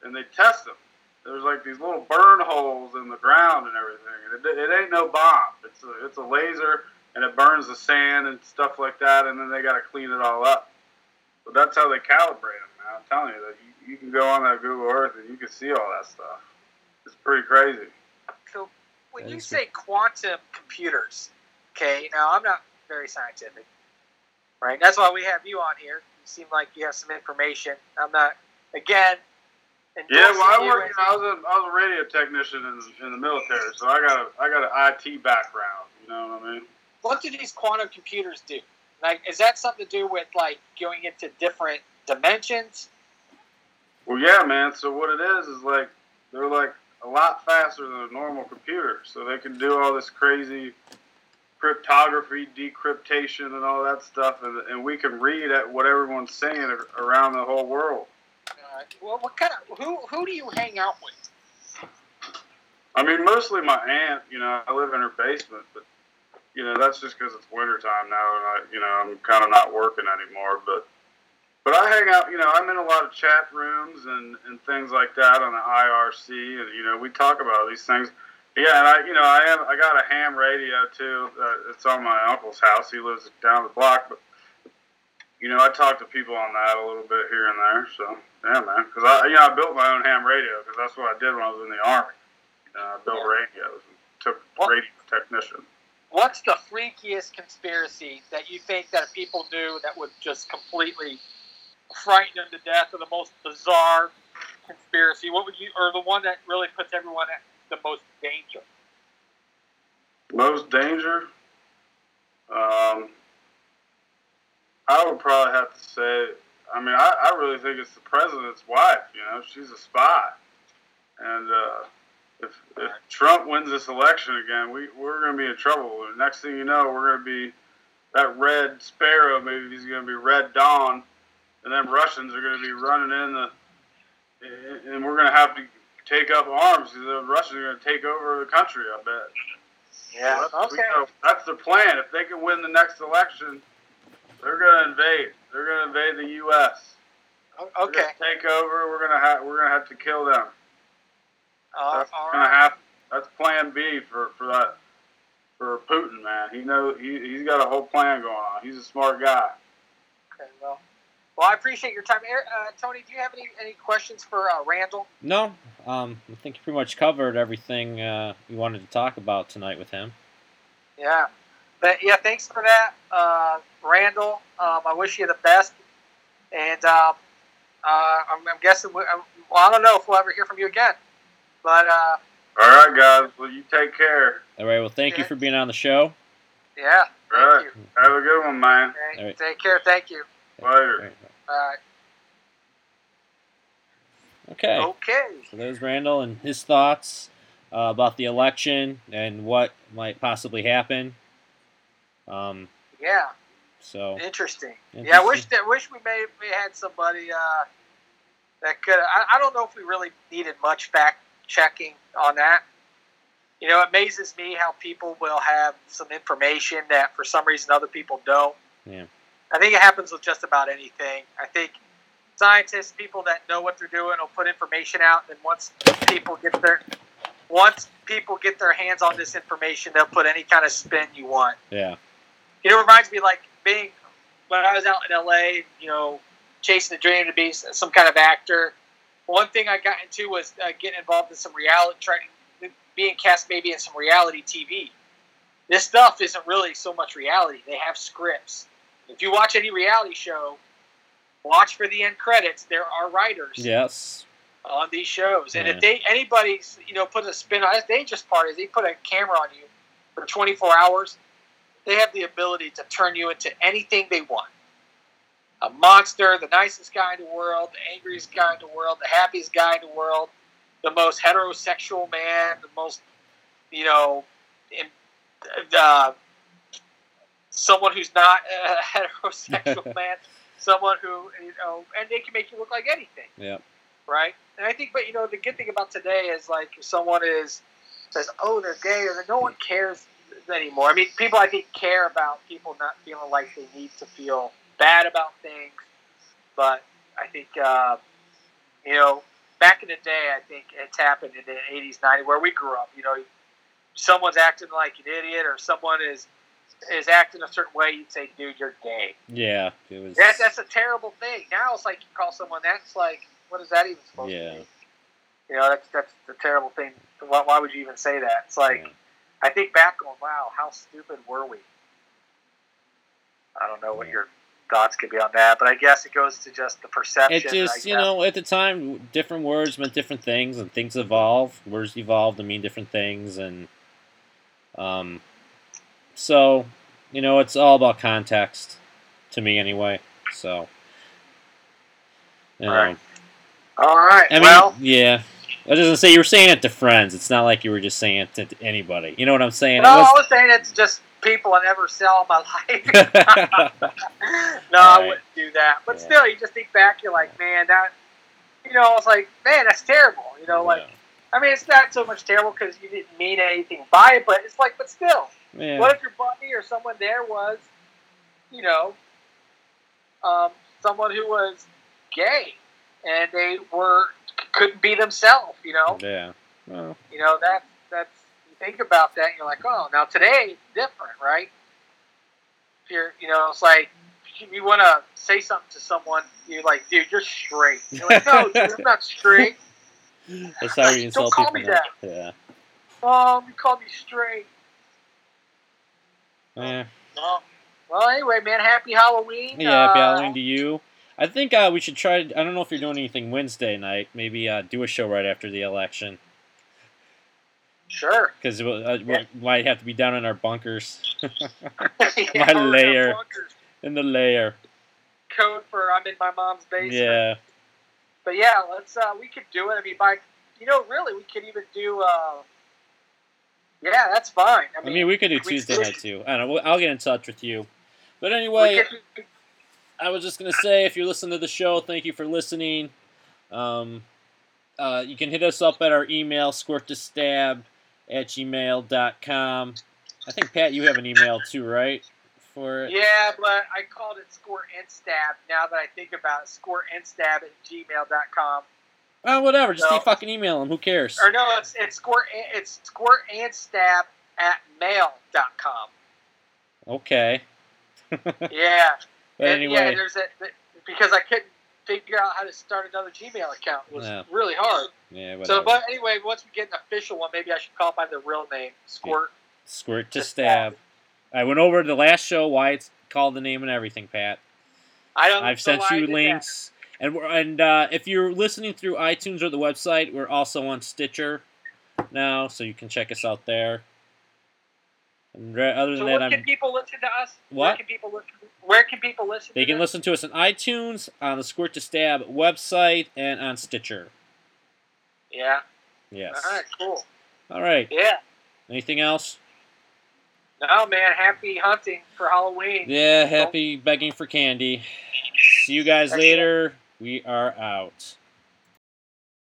and they test them. There's like these little burn holes in the ground and everything. It, it ain't no bomb. It's a, it's a laser and it burns the sand and stuff like that, and then they got to clean it all up. But that's how they calibrate them, man. I'm telling you that you, you can go on that Google Earth and you can see all that stuff. It's pretty crazy. So when you say quantum computers, okay, now I'm not very scientific, right? That's why we have you on here. You seem like you have some information. I'm not, again. Yeah, well, I endorsing work. You know, I was a I was a radio technician in, in the military, so I got a I got an IT background. You know what I mean? what do these quantum computers do? Like, is that something to do with like going into different dimensions? Well, yeah, man. So what it is is like they're like a lot faster than a normal computer, so they can do all this crazy cryptography, decryptation, and all that stuff, and, and we can read at what everyone's saying around the whole world. Uh, well, what kind of who who do you hang out with? I mean, mostly my aunt. You know, I live in her basement, but you know, that's just because it's wintertime now, and I, you know, I'm kind of not working anymore. But, but I hang out. You know, I'm in a lot of chat rooms and and things like that on the IRC, and you know, we talk about these things. Yeah, and I, you know, I have I got a ham radio too. Uh, it's on my uncle's house. He lives down the block, but you know, I talk to people on that a little bit here and there. So yeah, man, because I, you know, I built my own ham radio because that's what I did when I was in the army. Uh, I built Yeah. radios and took What- radio technician. What's the freakiest conspiracy that you think that people do that would just completely frighten them to death, or the most bizarre conspiracy? What would you, or the one that really puts everyone at the most danger? Most danger. Um, I would probably have to say. I mean, I, I really think it's the president's wife. You know, she's a spy, and uh, if, if Trump wins this election again, we we're going to be in trouble. Next thing you know, we're going to be that Red Sparrow Maybe he's going to be Red Dawn, and then Russians are going to be running in the, and we're going to have to take up arms because the Russians are going to take over the country. I bet. Yeah. Well, that's, Okay. know, that's the plan. If they can win the next election, they're going to invade. They're going to invade the U.S. Okay. take over. We're going to have. We're going to have to kill them. Uh, That's going to right. happen. That's Plan B for for that for Putin, man. He know he he's got a whole plan going on. He's a smart guy. Okay. Well. Well, I appreciate your time, uh, Tony. Do you have any, any questions for uh, Randall? No, um, I think you pretty much covered everything uh, you wanted to talk about tonight with him. Yeah. But yeah, thanks for that, uh, Randall. Um, I wish you the best. And um, uh, I'm, I'm guessing, we, uh, well, I don't know if we'll ever hear from you again. But uh, All right, guys. Well, you take care. All right, well, thank you for being on the show. yeah, thank All right. you. Have a good one, man. Okay, All right. Take care. Thank you. All Later. right. All right. Okay. Okay. So there's Randall and his thoughts uh, about the election and what might possibly happen. Um, Yeah. so Interesting. Yeah, I wish that wish we may we had somebody uh, that could. I, I don't know if we really needed much fact checking on that. You know, it amazes me how people will have some information that for some reason other people don't. Yeah. I think it happens with just about anything. I think scientists, people that know what they're doing, will put information out, and once people get their once people get their hands on this information, they'll put any kind of spin you want. yeah, You know, it reminds me like being when I was out in LA, you know, chasing the dream to be some kind of actor. One thing I got into was uh, getting involved in some reality, trying being cast maybe in some reality TV. This stuff isn't really so much reality. They have scripts. If you watch any reality show, watch for the end credits. There are writers yes, on these shows. And Yeah. if they anybody's you know put a spin on the dangerous part is they put a camera on you for 24 hours. They have the ability to turn you into anything they want. A monster, the nicest guy in the world, the angriest guy in the world, the happiest guy in the world, the most heterosexual man, the most you know, in, uh, someone who's not a heterosexual man, someone who you know, and they can make you look like anything yeah, right? And I think, but you know, the good thing about today is like if someone is says, "Oh, they're gay," or no one cares anymore. I mean, people I think care about people not feeling like they need to feel bad about things, but I think uh, you know, back in the day, I think it's happened in the '80s, '90s, where we grew up. You know, someone's acting like an idiot, or someone is is acting a certain way. You'd say, "Dude, you're gay." yeah. It was. That, that's a terrible thing. Now it's like you call someone that's like, what is that even supposed Yeah. to mean? You know, that's that's the terrible thing. Why, why would you even say that? It's like yeah. I think back on, wow, how stupid were we? I don't know what your thoughts could be on that, but I guess it goes to just the perception. It just, you know, at the time, different words meant different things, and things evolve. Words evolve to mean different things, and um, so you know, it's all about context to me, anyway. So, you know, Right. All right. I mean, well, yeah. I doesn't say you were saying it to friends. It's not like you were just saying it to anybody. You know what I'm saying? no, It I was- was saying to just people I never sell in my life. no, I wouldn't do that. But Yeah. still, you just think back, you're like, man, that, you know, I was like, man, that's terrible. You know, like, Yeah. I mean, it's not so much terrible because you didn't mean anything by it, but it's like, but still, Yeah. What if your buddy or someone there was, you know, um, someone who was gay and they were couldn't be themselves? You know, Yeah. Well, you know that that's you think about that and you're like, oh, now today it's different, right? If you're, you know, it's like you want to say something to someone, you're like, dude, you're straight. You're like, no, dude, I'm not straight. that's how you Don't insult call people. me now. that. Yeah. Oh, you called me straight. Yeah. Well, well, anyway, man, happy Halloween. Yeah, happy Uh, Halloween to you. I think uh, we should try. I don't know if you're doing anything Wednesday night. Maybe uh, do a show right after the election Sure. because uh, we might have to be down in our bunkers Yeah, My in layer. bunkers. in the layer. Code for I'm in my mom's basement. Yeah. But yeah, let's. Uh, we could do it. I mean, by you know, really, we could even do. Uh, yeah, that's fine. I I mean, mean, we could do Tuesday still- night too. I don't know. I'll get in touch with you. But anyway, could- I was just gonna say, if you're listening to the show, thank you for listening. Um, uh, you can hit us up at our email, squirttostab at gmail.com. I think, Pat, you have an email too, right? For it? yeah, but I called it score and stab. Now that I think about it, score and stab at gmail.com. Oh, whatever. Just e- fucking email them. Who cares? Or no, it's it's and, it's score and stab at mail.com. Okay. Yeah. But And, anyway, yeah, there's a because I couldn't figure out how to start another Gmail account. It was Yeah. really hard. yeah, whatever. So, but anyway, once we get an official one, maybe I should call it by the real name, Squirt. Squirt to to stab. I went over the last show, why it's called the name and everything, Pat. I don't. I've sent you links. that. And we're, and uh, if you're listening through iTunes or the website, we're also on Stitcher now, so you can check us out there. And re- other So than that, where can I'm, people listen to us? Where What? can people listen? Where can people listen? they can listen to us on iTunes, on the Squirt to Stab website, and on Stitcher. Yeah. Yes. All right. Cool. All right. Yeah. Anything else? No, man. Happy hunting for Halloween. Yeah. Happy begging for candy. See you guys later. We are out.